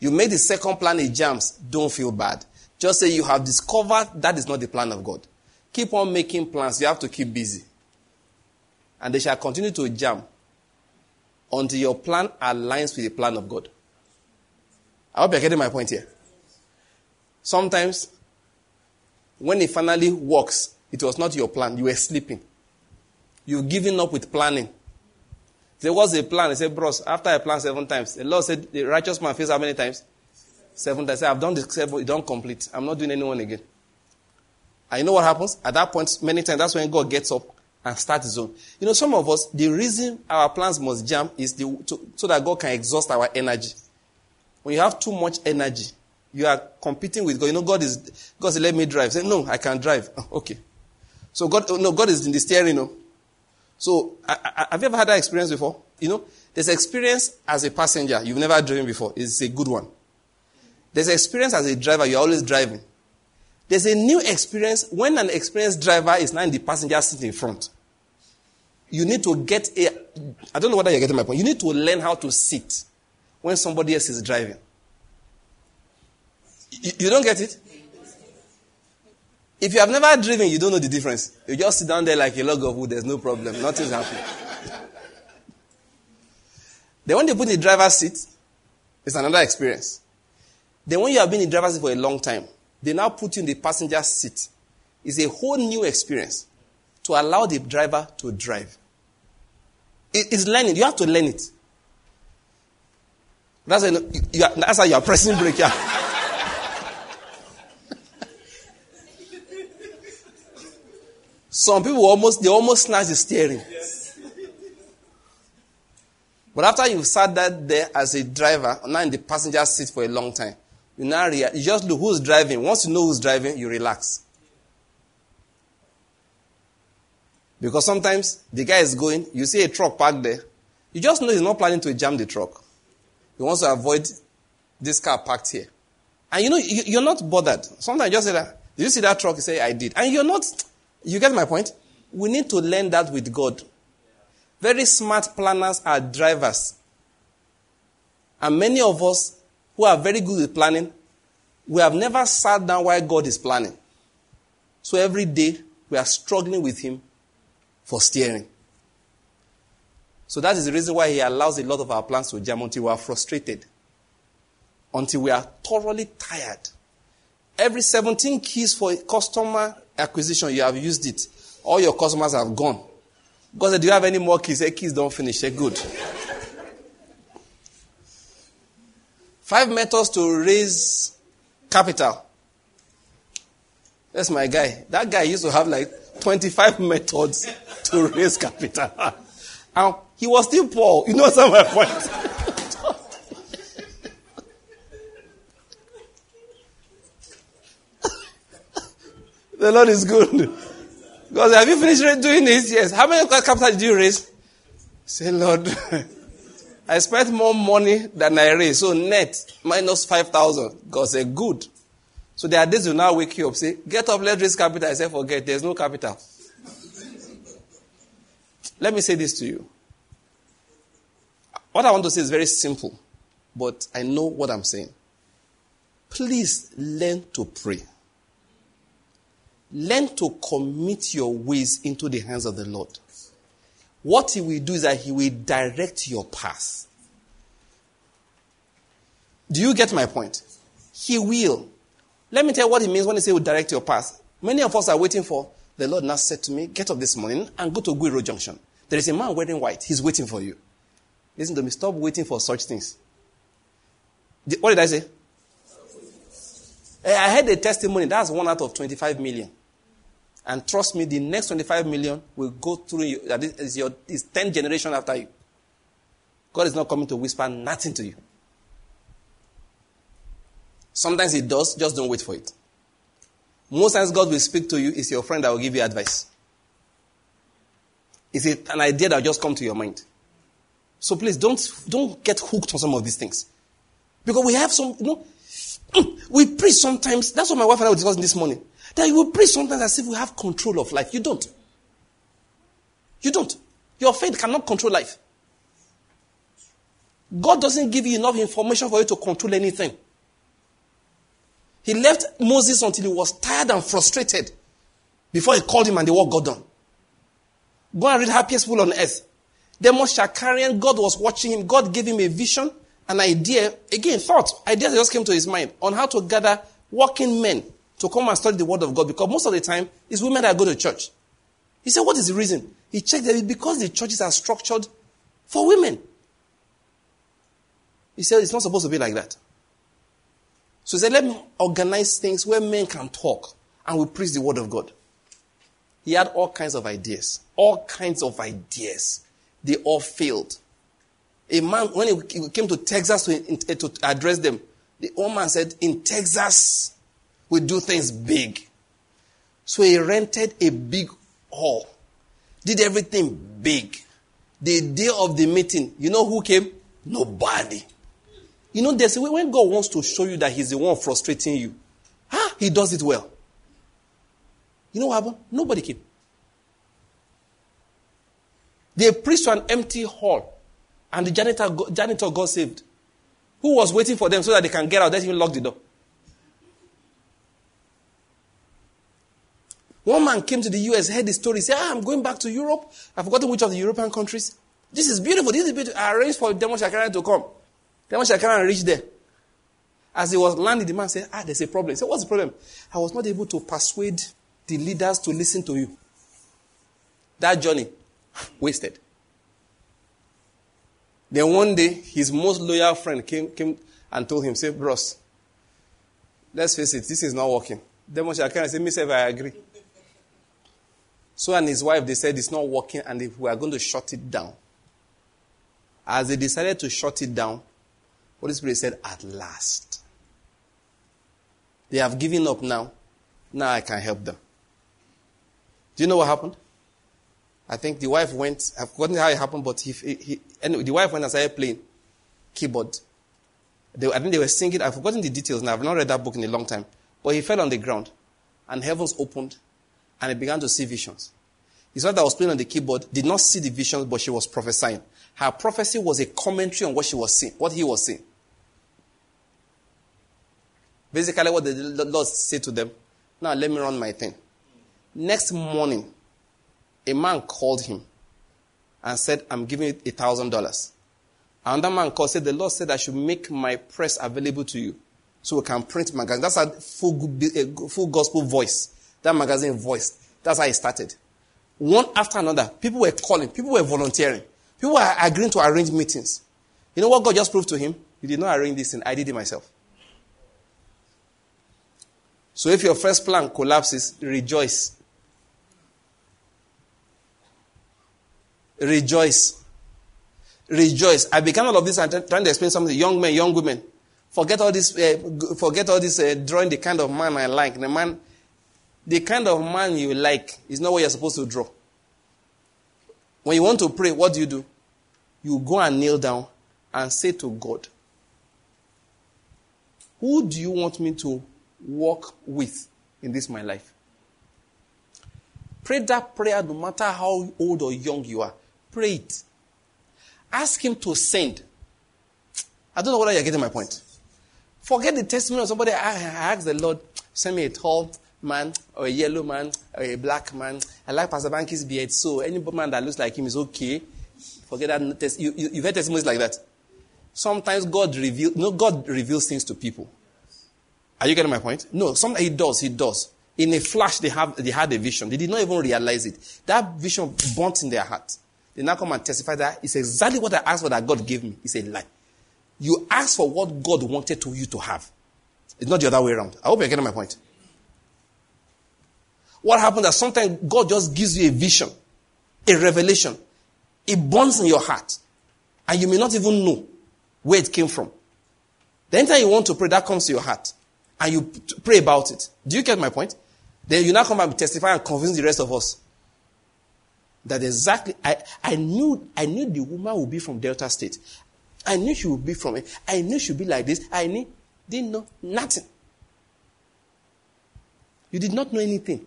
You make the second plan it jumps, don't feel bad. Just say you have discovered that is not the plan of God. Keep on making plans. You have to keep busy. And they shall continue to jump until your plan aligns with the plan of God. I hope you're getting my point here. Sometimes, when it finally works, it was not your plan. You were sleeping. You've given up with planning. There was a plan. He said, bros, after I planned seven times, the Lord said, the righteous man fails how many times? Seven times. I I've done this seven, you don't complete. I'm not doing anyone again. And you know what happens? At that point, many times, that's when God gets up and starts his own. You know, some of us, the reason our plans must jump is the, to, so that God can exhaust our energy. When you have too much energy, you are competing with God. You know, God is, God said, let me drive. Say, no, I can drive. *laughs* Oh, okay. So God, oh, no, God is in the steering, know. So, I, I, have you ever had that experience before? You know, there's experience as a passenger you've never driven before. It's a good one. There's experience as a driver you're always driving. There's a new experience when an experienced driver is now in the passenger seat in front. You need to get a. I don't know whether you're getting my point. You need to learn how to sit when somebody else is driving. You, you don't get it? If you have never driven, you don't know the difference. You just sit down there like a log of wood, there's no problem. Nothing's happening. *laughs* then when they put in the driver's seat, it's another experience. Then when you have been in the driver's seat for a long time, they now put you in the passenger seat. It's a whole new experience to allow the driver to drive. it's learning. You have to learn it. That's, you, you are, that's how you are pressing brake. Yeah. Some people almost they almost snatch the steering. But after you've sat that there as a driver, now in the passenger seat for a long time, you now rea- you just look who's driving. Once you know who's driving, you relax. Because sometimes the guy is going, you see a truck parked there, you just know he's not planning to jam the truck. He wants to avoid this car parked here. And you know, you're not bothered. Sometimes you just say that, did you see that truck? You say, I did. And you're not, you get my point? We need to learn that with God. Very smart planners are drivers. And many of us who are very good with planning, we have never sat down while God is planning. So every day we are struggling with Him for steering. So that is the reason why He allows a lot of our plans to jam until we are frustrated, until we are thoroughly tired. Every 17 keys for a customer acquisition, you have used it. All your customers have gone. God said, Do you have any more keys? Say, keys don't finish. Say, good. Five methods to raise capital. That's my guy. That guy used to have like 25 *laughs* methods to raise capital. *laughs* and he was still poor. You know of my point. The Lord is good. God, have you finished doing this? Yes. How many capital did you raise? Say, Lord, *laughs* I spent more money than I raised. So net minus 5,000. God said, good. So there are days you now wake you up, say, get up, let's raise capital. I say, forget, there's no capital. Let me say this to you. What I want to say is very simple, but I know what I'm saying. Please learn to pray. Learn to commit your ways into the hands of the Lord. What He will do is that He will direct your path. Do you get my point? He will. Let me tell you what it means when He say will direct your path. Many of us are waiting for the Lord now said to me, Get up this morning and go to Guiro Junction. There is a man wearing white. He's waiting for you. Listen to me. Stop waiting for such things. What did I say? I had a testimony. That's one out of 25 million. And trust me, the next 25 million will go through you. That is your is 10 generation after you. God is not coming to whisper nothing to you. Sometimes He does, just don't wait for it. Most times God will speak to you, it's your friend that will give you advice. Is it an idea that will just come to your mind? So please don't, don't get hooked on some of these things. Because we have some, you know, *sniffs* we preach sometimes. That's what my wife and I were discussing this morning. That you will preach sometimes as if we have control of life. You don't. You don't. Your faith cannot control life. God doesn't give you enough information for you to control anything. He left Moses until he was tired and frustrated before he called him and the work got done. Go and read Happiest Fool on Earth. Demos Shakarian, God was watching him. God gave him a vision, an idea, again, thought, ideas just came to his mind on how to gather working men to come and study the Word of God because most of the time it's women that go to church. He said, What is the reason? He checked that because the churches are structured for women. He said, It's not supposed to be like that. So he said, Let me organize things where men can talk and we preach the Word of God. He had all kinds of ideas. All kinds of ideas. They all failed. A man, when he came to Texas to, to address them, the old man said, In Texas, we do things big. So he rented a big hall, did everything big. The day of the meeting, you know who came? Nobody. You know, there's a way when God wants to show you that He's the one frustrating you, ah, He does it well. You know what happened? Nobody came. They preached to an empty hall, and the janitor, janitor got saved. Who was waiting for them so that they can get out? Let him lock the door. One man came to the US, heard the story, said, ah, I'm going back to Europe. I've forgotten which of the European countries. This is beautiful. This is beautiful. I arranged for Demo Shakarian to come. Demo Shakarian reached there. As he was landing, the man said, Ah, there's a problem. He said, What's the problem? I was not able to persuade the leaders to listen to you. That journey, *laughs* wasted. Then one day, his most loyal friend came, came and told him, Say, Bros, let's face it, this is not working. Demo Shakarian said, Miss, I agree. So and his wife, they said it's not working and we are going to shut it down. As they decided to shut it down, Holy Spirit said, At last. They have given up now. Now I can help them. Do you know what happened? I think the wife went, I've forgotten how it happened, but he, he, anyway, the wife went and started playing keyboard. They, I think they were singing, I've forgotten the details now, I've not read that book in a long time. But he fell on the ground, and heavens opened, and he began to see visions. His wife that was playing on the keyboard did not see the visions, but she was prophesying. Her prophecy was a commentary on what she was seeing, what he was seeing. Basically, what the Lord said to them, now let me run my thing. Next morning, a man called him and said, I'm giving you a thousand dollars. Another man called, said, the Lord said I should make my press available to you so we can print magazine. That's a full, a full gospel voice. That magazine voice. That's how it started. One after another, people were calling, people were volunteering, people were agreeing to arrange meetings. You know what God just proved to him? He did not arrange this thing, I did it myself. So if your first plan collapses, rejoice. Rejoice. Rejoice. I began all of this and trying to explain something. to Young men, young women. Forget all this, uh, forget all this uh, drawing the kind of man I like. The man, the kind of man you like is not what you're supposed to draw. When you want to pray, what do you do? You go and kneel down and say to God, Who do you want me to walk with in this my life? Pray that prayer no matter how old or young you are. Pray it. Ask Him to send. I don't know whether you're getting my point. Forget the testimony of somebody. I, asked the Lord, send me a tall man or a yellow man or a black man. I like Pastor Banky's beard, so any man that looks like him is okay. Forget that. You, you, you've heard testimonies like that. Sometimes God reveals, no, God reveals things to people. Are you getting my point? No, sometimes He does, He does. In a flash, they, have, they had a vision. They did not even realize it. That vision burnt in their heart. They now come and testify that it's exactly what I asked for that God gave me. It's a lie. You ask for what God wanted to you to have. It's not the other way around. I hope you're getting my point. What happens is sometimes God just gives you a vision, a revelation. It burns in your heart. And you may not even know where it came from. The anytime you want to pray, that comes to your heart. And you pray about it. Do you get my point? Then you now come and testify and convince the rest of us. That exactly, I, I knew, I knew the woman would be from Delta State. I knew she would be from it. I knew she'd be like this. I knew, didn't know nothing. You did not know anything.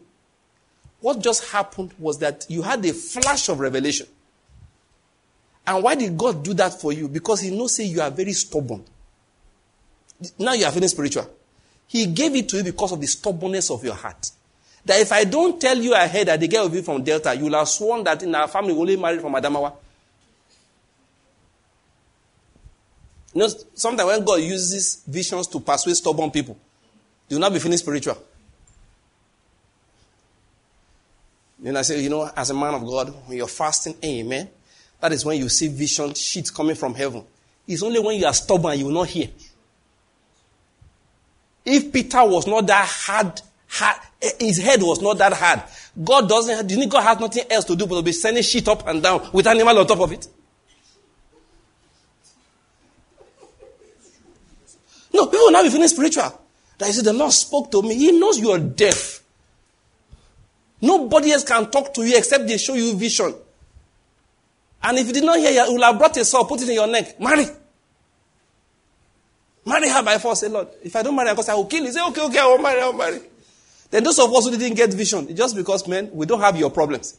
What just happened was that you had a flash of revelation. And why did God do that for you? Because He knows say you are very stubborn. Now you are feeling spiritual. He gave it to you because of the stubbornness of your heart. That if I don't tell you ahead that the girl will be from Delta, you will have sworn that in our family we only married from Adamawa. You know, sometimes when God uses visions to persuade stubborn people, you will not be feeling spiritual. Then I say, you know, as a man of God, when you're fasting, amen, that is when you see vision sheets coming from heaven. It's only when you are stubborn you will not hear. If Peter was not that hard, hard, his head was not that hard, God doesn't, you think God has nothing else to do but to be sending shit up and down with animal on top of it? No, people will not be feeling spiritual. That is, the Lord spoke to me. He knows you are deaf. Nobody else can talk to you except they show you vision. And if you did not hear, you will have brought a sword, put it in your neck. Marry. Marry her by force. Say, Lord, if I don't marry her, because I will kill you. Say, okay, okay, I will marry, I will marry. Then those of us who didn't get vision, just because, men, we don't have your problems.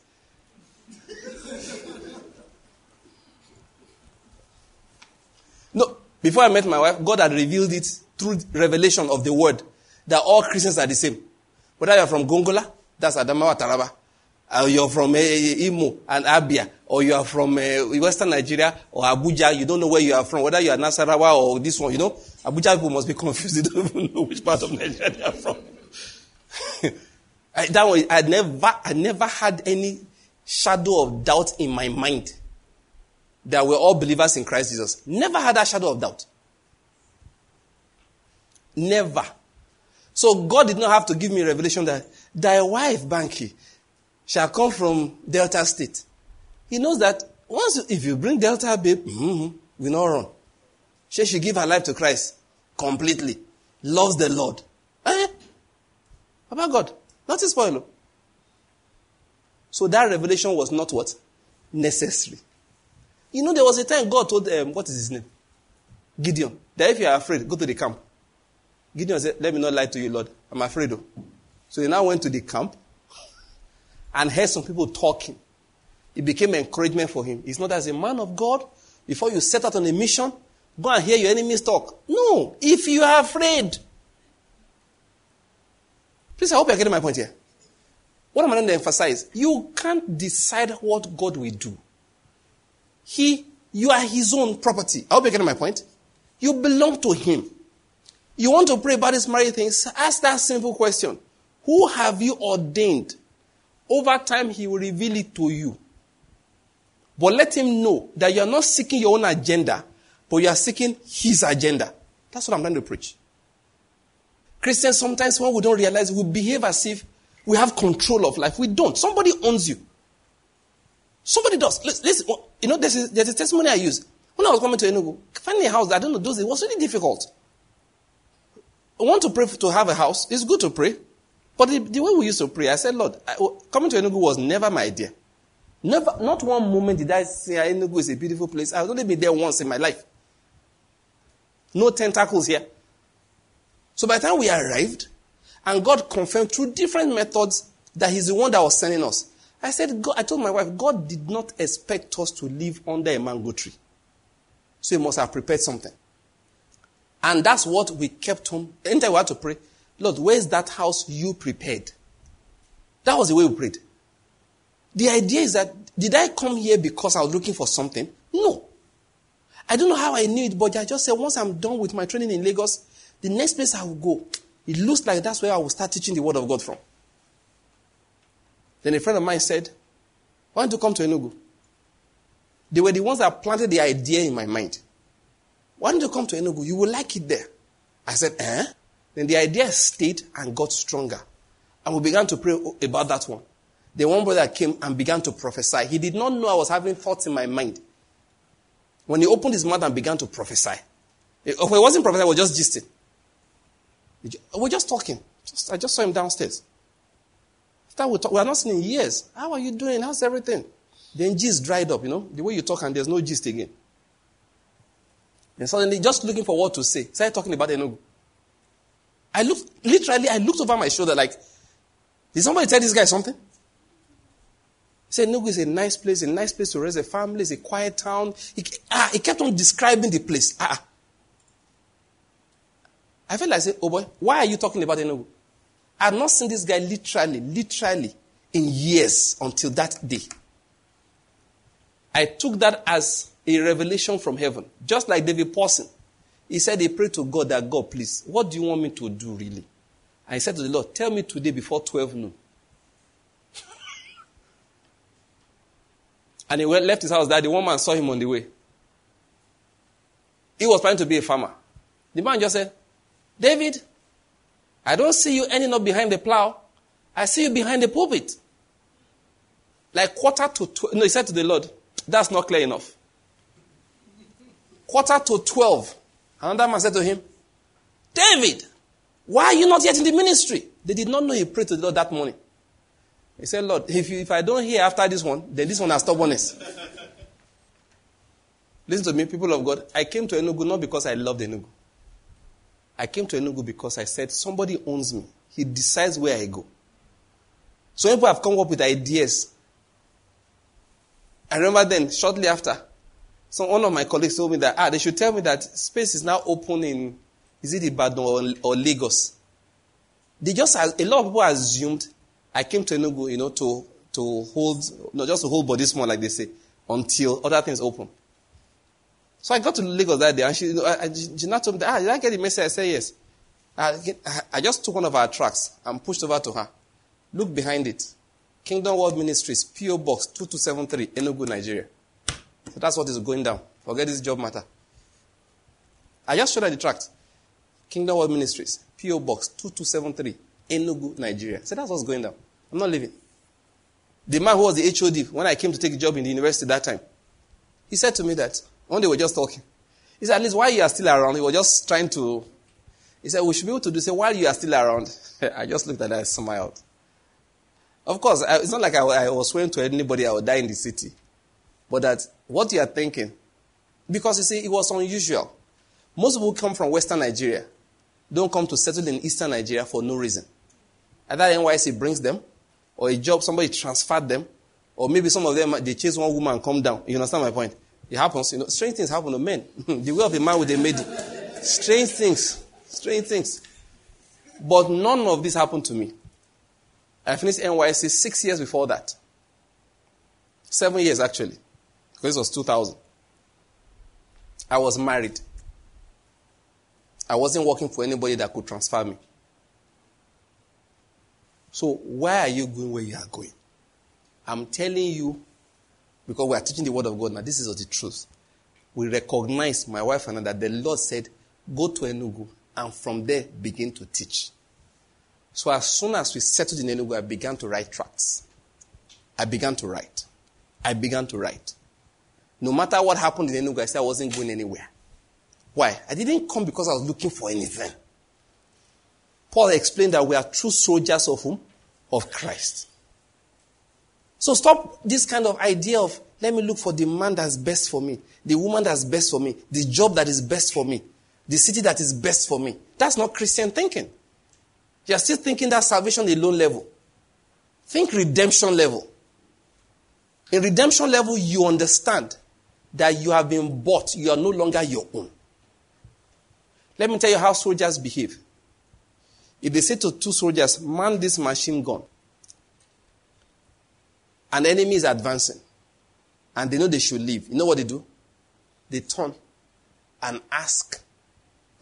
no, before I met my wife, God had revealed it through revelation of the word that all Christians are the same. Whether you're from Gongola, that's Adamawa Taraba, or you're from uh, Imo and Abia, or you are from uh, Western Nigeria or Abuja, you don't know where you are from, whether you are Nasarawa or this one, you know. Abuja people must be *laughs* confused, they don't even know which part of Nigeria they are from. *laughs* I, that one, I never, I never had any shadow of doubt in my mind that we're all believers in Christ Jesus. Never had that shadow of doubt. Never. So God did not have to give me revelation that thy wife, Banky, shall come from Delta State. He knows that once if you bring Delta, babe, mm-hmm, we not run. She should give her life to Christ completely. Loves the Lord. Eh? About God. Not his spoil. So that revelation was not what? Necessary. You know, there was a time God told, um, what is his name? Gideon. That if you are afraid, go to the camp. Gideon said, let me not lie to you, Lord. I'm afraid. Though. So he now went to the camp and heard some people talking. It became encouragement for him. It's not as a man of God, before you set out on a mission, go and hear your enemies talk. No, if you are afraid. Please, I hope you're getting my point here. What am I going to emphasize? You can't decide what God will do. He, you are his own property. I hope you're getting my point. You belong to him. You want to pray about these marriage things? Ask that simple question. Who have you ordained? Over time, he will reveal it to you. But let him know that you are not seeking your own agenda, but you are seeking his agenda. That's what I'm trying to preach. Christians, sometimes when we don't realize, we behave as if we have control of life. We don't. Somebody owns you. Somebody does. Listen, you know, there's a, there's a testimony I use. When I was coming to Enugu, finding a house, I don't know, those, it was really difficult. I want to pray to have a house. It's good to pray. But the, the way we used to pray, I said, Lord, I, oh, coming to Enugu was never my idea. Never, not one moment did I say ah, Enugu is a beautiful place. I've only been there once in my life. No tentacles here. So by the time we arrived, and God confirmed through different methods that He's the one that was sending us. I said, God, I told my wife, God did not expect us to live under a mango tree. So He must have prepared something. And that's what we kept on. Anytime we had to pray, Lord, where's that house you prepared? That was the way we prayed. The idea is that, did I come here because I was looking for something? No. I don't know how I knew it, but I just said, once I'm done with my training in Lagos, the next place I will go, it looks like that's where I will start teaching the Word of God from. Then a friend of mine said, Why don't you come to Enugu? They were the ones that planted the idea in my mind. Why don't you come to Enugu? You will like it there. I said, Eh? Then the idea stayed and got stronger. And we began to pray about that one. The one brother came and began to prophesy. He did not know I was having thoughts in my mind. When he opened his mouth and began to prophesy, it oh, wasn't prophesying, it was just gisting. We're just talking. Just, I just saw him downstairs. After we talk, we are not seen in years. How are you doing? How's everything? Then gist dried up, you know, the way you talk and there's no gist again. And suddenly, just looking for what to say, started talking about Enugu. I looked, literally, I looked over my shoulder like, did somebody tell this guy something? He said, Enugu is a nice place, a nice place to raise a family, it's a quiet town. He, ah, he kept on describing the place. Ah, I felt like say, oh boy, why are you talking about Enugu? I had not seen this guy literally, literally in years until that day. I took that as a revelation from heaven. Just like David Pawson. He said he prayed to God that God, please, what do you want me to do really? And he said to the Lord, tell me today before 12 noon. *laughs* And he went, left his house that the woman saw him on the way. He was planning to be a farmer. The man just said, David, I don't see you ending up behind the plow. I see you behind the pulpit. Like quarter to twelve. No, he said to the Lord, that's not clear enough. Quarter to twelve. Another man said to him, David, why are you not yet in the ministry? They did not know he prayed to the Lord that morning. He said, Lord, if, you, if I don't hear after this one, then this one has stubbornness. *laughs* Listen to me, people of God. I came to Enugu not because I loved Enugu. I came to Enugu because I said, somebody owns me. He decides where I go. So people have come up with ideas. I remember then, shortly after, so one of my colleagues told me that, ah, they should tell me that space is now open in, is it Ibadan or, or Lagos? They just, a lot of people assumed I came to Enugu, you know, to, to hold, not just to hold body small, like they say, until other things open. So I got to Lagos that day, and she, you I, she not told me, ah, did I get the message? I said, yes. I, I just took one of our tracks and pushed over to her. Look behind it. Kingdom Word Ministries, P.O. Box 2273, Enugu, Nigeria. So that's what is going down. Forget this job matter. I just showed her the tract. Kingdom Word Ministries, P.O. Box 2273, Enugu, Nigeria. So that's what's going down. I'm not leaving. The man who was the HOD when I came to take a job in the university that time, He said to me that one day we were just talking. He said, at least while you are still around, he was just trying to. He said, we should be able to do say while you are still around. *laughs* I just looked at that and smiled. Of course, it's not like I, I was swearing to anybody I would die in the city. But that what you are thinking, because you see, it was unusual. Most people come from Western Nigeria, don't come to settle in Eastern Nigeria for no reason. Either NYSC brings them, or a job, somebody transferred them, or maybe some of them, they chase one woman come down. You understand my point? It happens. You know, strange things happen to men. *laughs* the way of a man with a maiden. Strange things. Strange things. But none of this happened to me. I finished NYSC six years before that. Seven years, actually. It was 2000. I was married. I wasn't working for anybody that could transfer me. So, why are you going where you are going? I'm telling you, because we are teaching the word of God now, this is the truth. We recognize, my wife and I, that the Lord said, go to Enugu and from there begin to teach. So as soon as we settled in Enugu, I began to write tracts. I began to write. I began to write. No matter what happened in Enugu, I said I wasn't going anywhere. Why? I didn't come because I was looking for anything. Paul explained that we are true soldiers of whom? Of Christ. So stop this kind of idea of let me look for the man that's best for me, the woman that's best for me, the job that is best for me, the city that is best for me. That's not Christian thinking. You're still thinking that salvation is low level. Think redemption level. In redemption level, you understand that you have been bought, you are no longer your own. Let me tell you how soldiers behave. If they say to two soldiers, man this machine gun, an enemy is advancing, and they know they should leave, you know what they do? They turn and ask,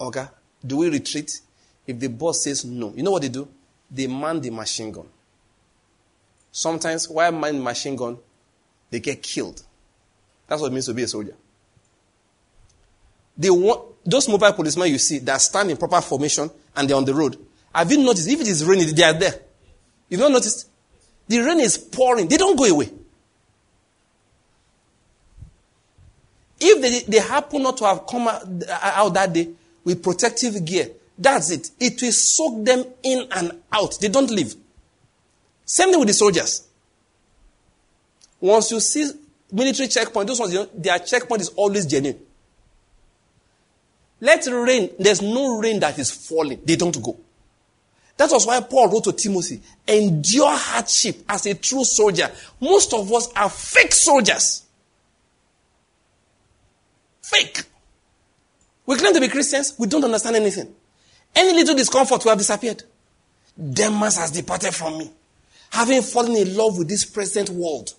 Oga, do we retreat? If the boss says no, you know what they do? They man the machine gun. Sometimes, while man the machine gun, they get killed. That's what it means to be a soldier. They want, those mobile policemen you see that stand in proper formation and they're on the road. Have you noticed? If it is raining, they are there. You've not noticed? The rain is pouring. They don't go away. If they, they happen not to have come out, out that day with protective gear, that's it. It will soak them in and out. They don't leave. Same thing with the soldiers. Once you see military checkpoint, those ones, you know, their checkpoint is always genuine. Let rain, there's no rain that is falling. They don't go. That was why Paul wrote to Timothy, endure hardship as a true soldier. Most of us are fake soldiers. Fake. We claim to be Christians, we don't understand anything. Any little discomfort, we have disappeared. Demas has departed from me. Having fallen in love with this present world,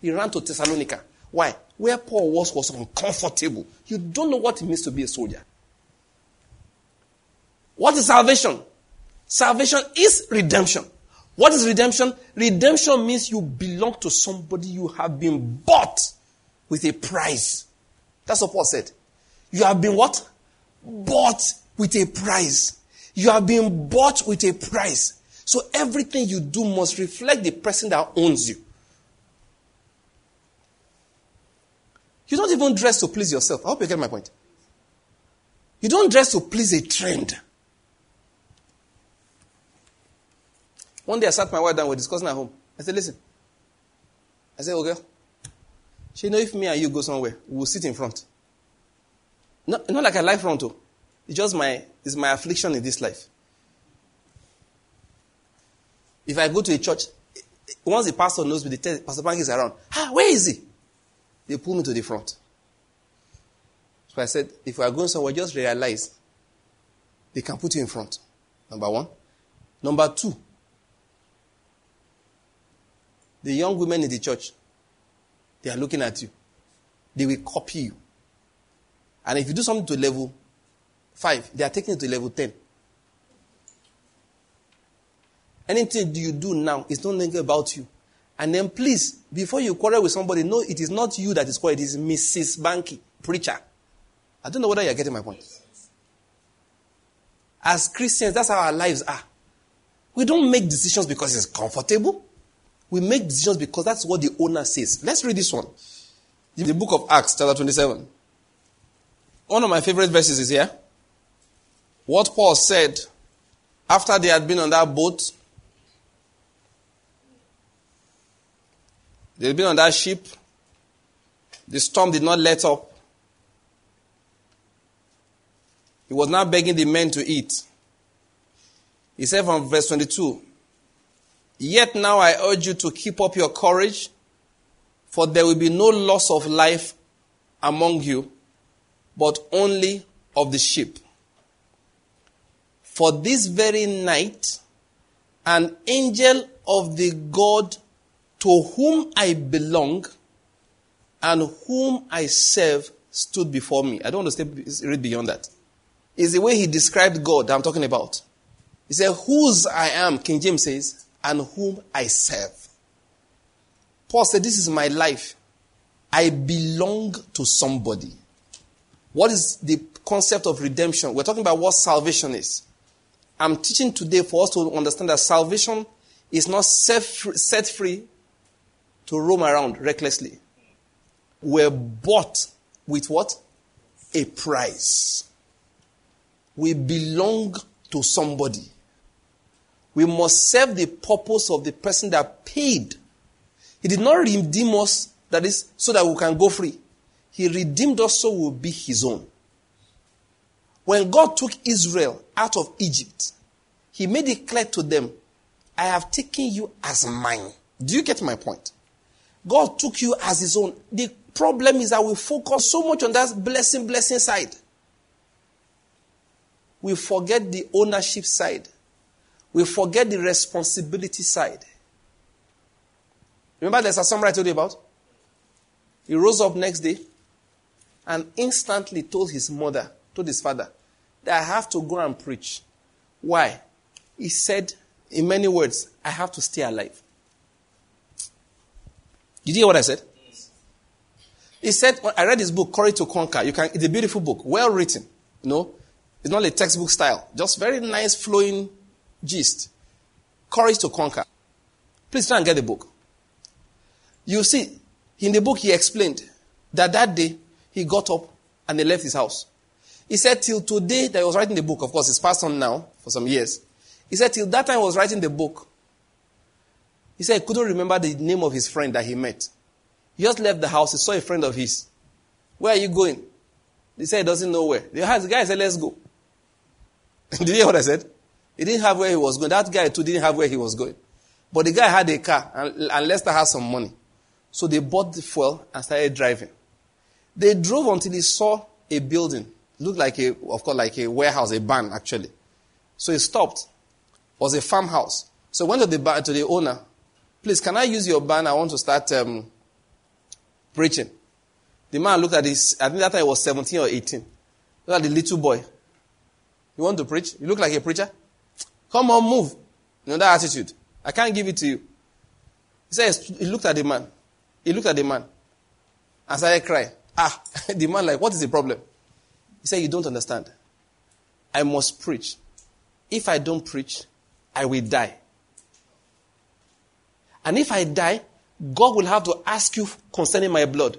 he ran to Thessalonica. Why? Where Paul was was uncomfortable. You don't know what it means to be a soldier. What is salvation? Salvation is redemption. What is redemption? Redemption means you belong to somebody you have been bought with a price. That's what Paul said. You have been what? Bought with a price. You have been bought with a price. So everything you do must reflect the person that owns you. You don't even dress to please yourself. I hope you get my point. You don't dress to please a trend. One day I sat my wife down, we are discussing at home. I said, listen. I said, okay. She know if me and you go somewhere, we'll sit in front. Not, not like I like front, too. It's just my, it's my affliction in this life. If I go to a church, once the pastor knows me, the Pastor Banky's around. Ah, where is he? They pull me to the front. So I said, if we are going somewhere, just realize they can put you in front. Number one. Number two, the young women in the church, they are looking at you. They will copy you. And if you do something to level 5, they are taking it to level 10. Anything you do now is no longer about you. And then please, before you quarrel with somebody, know it is not you that is called, it is Mrs. Banky, preacher. I don't know whether you're getting my point. As Christians, that's how our lives are. We don't make decisions because it's comfortable. We make decisions because that's what the owner says. Let's read this one. The book of Acts, chapter 27. One of my favorite verses is here. What Paul said after they had been on that boat, they had been on that ship, the storm did not let up. He was now begging the men to eat. He said from verse 22, Yet now I urge you to keep up your courage, for there will be no loss of life among you, but only of the ship. For this very night, an angel of the God to whom I belong and whom I serve stood before me. I don't understand, read beyond that. It's the way he described God that I'm talking about. He said, Whose I am, King James says, and whom I serve. Paul said, This is my life. I belong to somebody. What is the concept of redemption? We're talking about what salvation is. I'm teaching today for us to understand that salvation is not set free to roam around recklessly. We're bought with what? A price. We belong to somebody. We must serve the purpose of the person that paid. He did not redeem us, that is, so that we can go free. He redeemed us so we'll be his own. When God took Israel out of Egypt, he made it clear to them, I have taken you as mine. Do you get my point? God took you as his own. The problem is that we focus so much on that blessing, blessing side. We forget the ownership side we forget the responsibility side. Remember there's a Sumrall I told you about? He rose up next day and instantly told his mother, told his father, that I have to go and preach. Why? He said, in many words, I have to stay alive. Did you hear what I said? He said, I read his book, Courage to Conquer. You can, it's a beautiful book, well written. You know, it's not a textbook style, just very nice flowing gist. Courage to conquer. Please try and get the book. You see, in the book he explained that that day he got up and he left his house. He said till today that he was writing the book, of course it's passed on now for some years. He said till that time he was writing the book. He said he couldn't remember the name of his friend that he met. He just left the house, he saw a friend of his. Where are you going? He said he doesn't know where. The guy said, let's go. *laughs* Did you hear what I said? He didn't have where he was going. That guy too didn't have where he was going. But the guy had a car and, and Lester had some money. So they bought the fuel and started driving. They drove until he saw a building. Looked like a, of course, like a warehouse, a barn actually. So he stopped. It was a farmhouse. So he went to the to the owner. Please, can I use your barn? I want to start um, preaching. The man looked at his, I think that time he was 17 or 18. Look at the little boy. You want to preach? You look like a preacher? Come on, move. You know that attitude. I can't give it to you. He says, he looked at the man. He looked at the man and started crying. Ah, *laughs* the man like, what is the problem? He said, you don't understand. I must preach. If I don't preach, I will die. And if I die, God will have to ask you concerning my blood.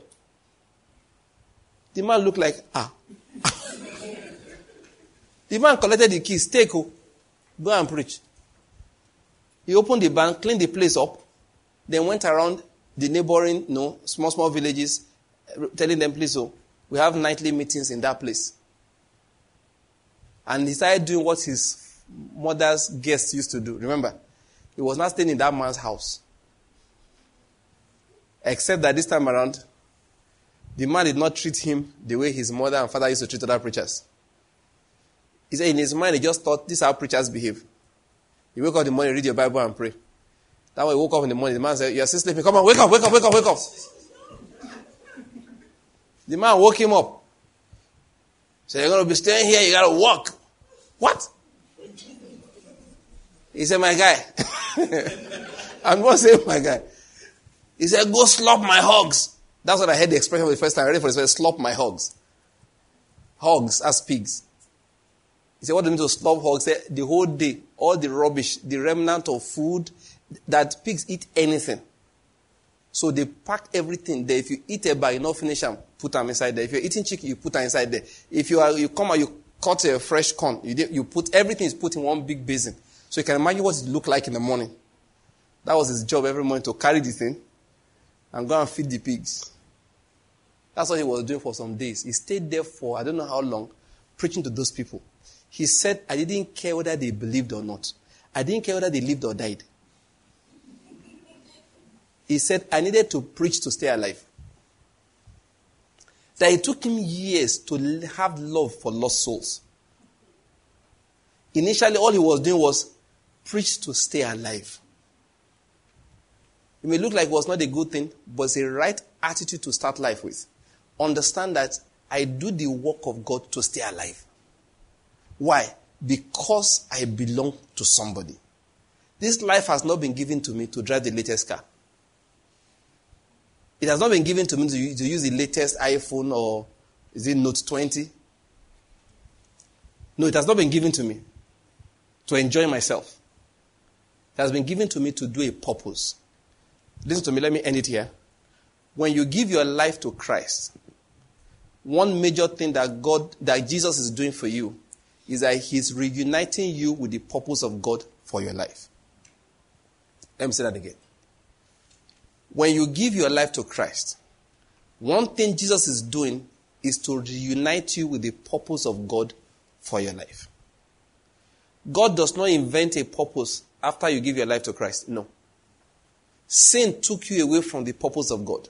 The man looked like, ah. *laughs* the man collected the keys, take oh. Go and preach. He opened the bank, cleaned the place up, then went around the neighboring, you know, small, small villages, telling them, please, oh, we have nightly meetings in that place. And he started doing what his mother's guests used to do. Remember, he was not staying in that man's house. Except that this time around, the man did not treat him the way his mother and father used to treat other preachers. He said in his mind, he just thought, this is how preachers behave. You wake up in the morning, read your Bible and pray. That way, woke up in the morning, the man said, You're still sleeping. Come on, wake up, wake up, wake up, wake up. The man woke him up. So you're going to be staying here, you got to walk. What? He said, My guy. *laughs* I'm not saying my guy. He said, Go slop my hogs. That's what I heard the expression for the first time. Ready for this? Slop my hogs. Hogs as pigs. He said, What do you mean to slop hogs? He said, The whole day, all the rubbish, the remnant of food, that pigs eat anything. So they pack everything there. If you eat a bar, you not finish them, put them inside there. If you're eating chicken, you put them inside there. If you are, you come out, you cut a fresh corn, you, you put, everything is put in one big basin. So you can imagine what it looked like in the morning. That was his job every morning to carry the thing and go and feed the pigs. That's what he was doing for some days. He stayed there for I don't know how long, preaching to those people. He said, I didn't care whether they believed or not. I didn't care whether they lived or died. He said, I needed to preach to stay alive. That it took him years to have love for lost souls. Initially, all he was doing was preach to stay alive. It may look like it was not a good thing, but it's a right attitude to start life with. Understand that I do the work of God to stay alive. Why? Because I belong to somebody. This life has not been given to me to drive the latest car. It has not been given to me to use, to use the latest iPhone or is it Note 20? No, it has not been given to me to enjoy myself. It has been given to me to do a purpose. Listen to me, let me end it here. When you give your life to Christ, one major thing that God, that Jesus is doing for you is that He's reuniting you with the purpose of God for your life. Let me say that again. When you give your life to Christ, one thing Jesus is doing is to reunite you with the purpose of God for your life. God does not invent a purpose after you give your life to Christ. No. Sin took you away from the purpose of God.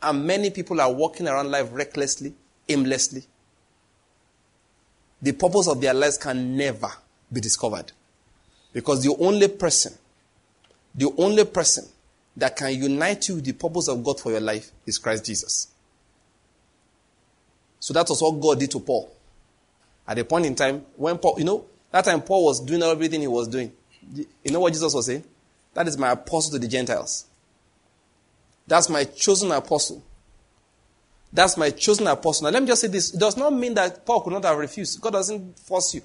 And many people are walking around life recklessly, aimlessly. The purpose of their lives can never be discovered. Because the only person, the only person that can unite you with the purpose of God for your life is Christ Jesus. So that was what God did to Paul. At a point in time, when Paul, you know, that time Paul was doing everything he was doing. You know what Jesus was saying? That is my apostle to the Gentiles. That's my chosen apostle. That's my chosen apostle. Now, let me just say this. It does not mean that Paul could not have refused. God doesn't force you.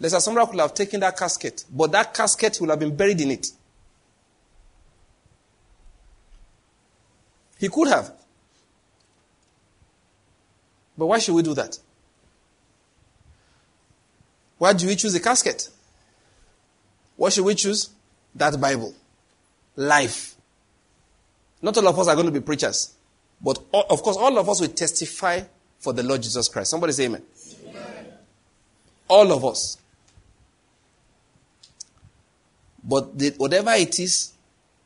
Lester Sumrall could have taken that casket, but that casket will have been buried in it. He could have. But why should we do that? Why do we choose a casket? What should we choose? That Bible. Life. Not all of us are going to be preachers. But all, of course, all of us will testify for the Lord Jesus Christ. Somebody say amen. amen. All of us. But the, whatever it is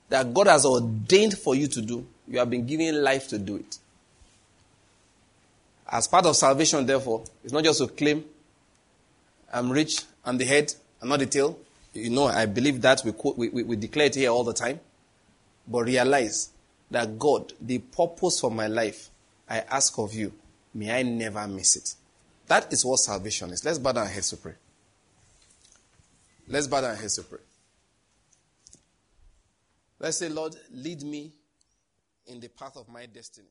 that God has ordained for you to do, you have been given life to do it. As part of salvation, therefore, it's not just to claim, I'm rich, I'm the head, I'm not the tail. You know, I believe that we, quote, we, we, we declare it here all the time. But realize that God, the purpose for my life, I ask of you, may I never miss it. That is what salvation is. Let's bow down our heads to pray. Let's bow down our heads to pray. Let's say, Lord, lead me in the path of my destiny.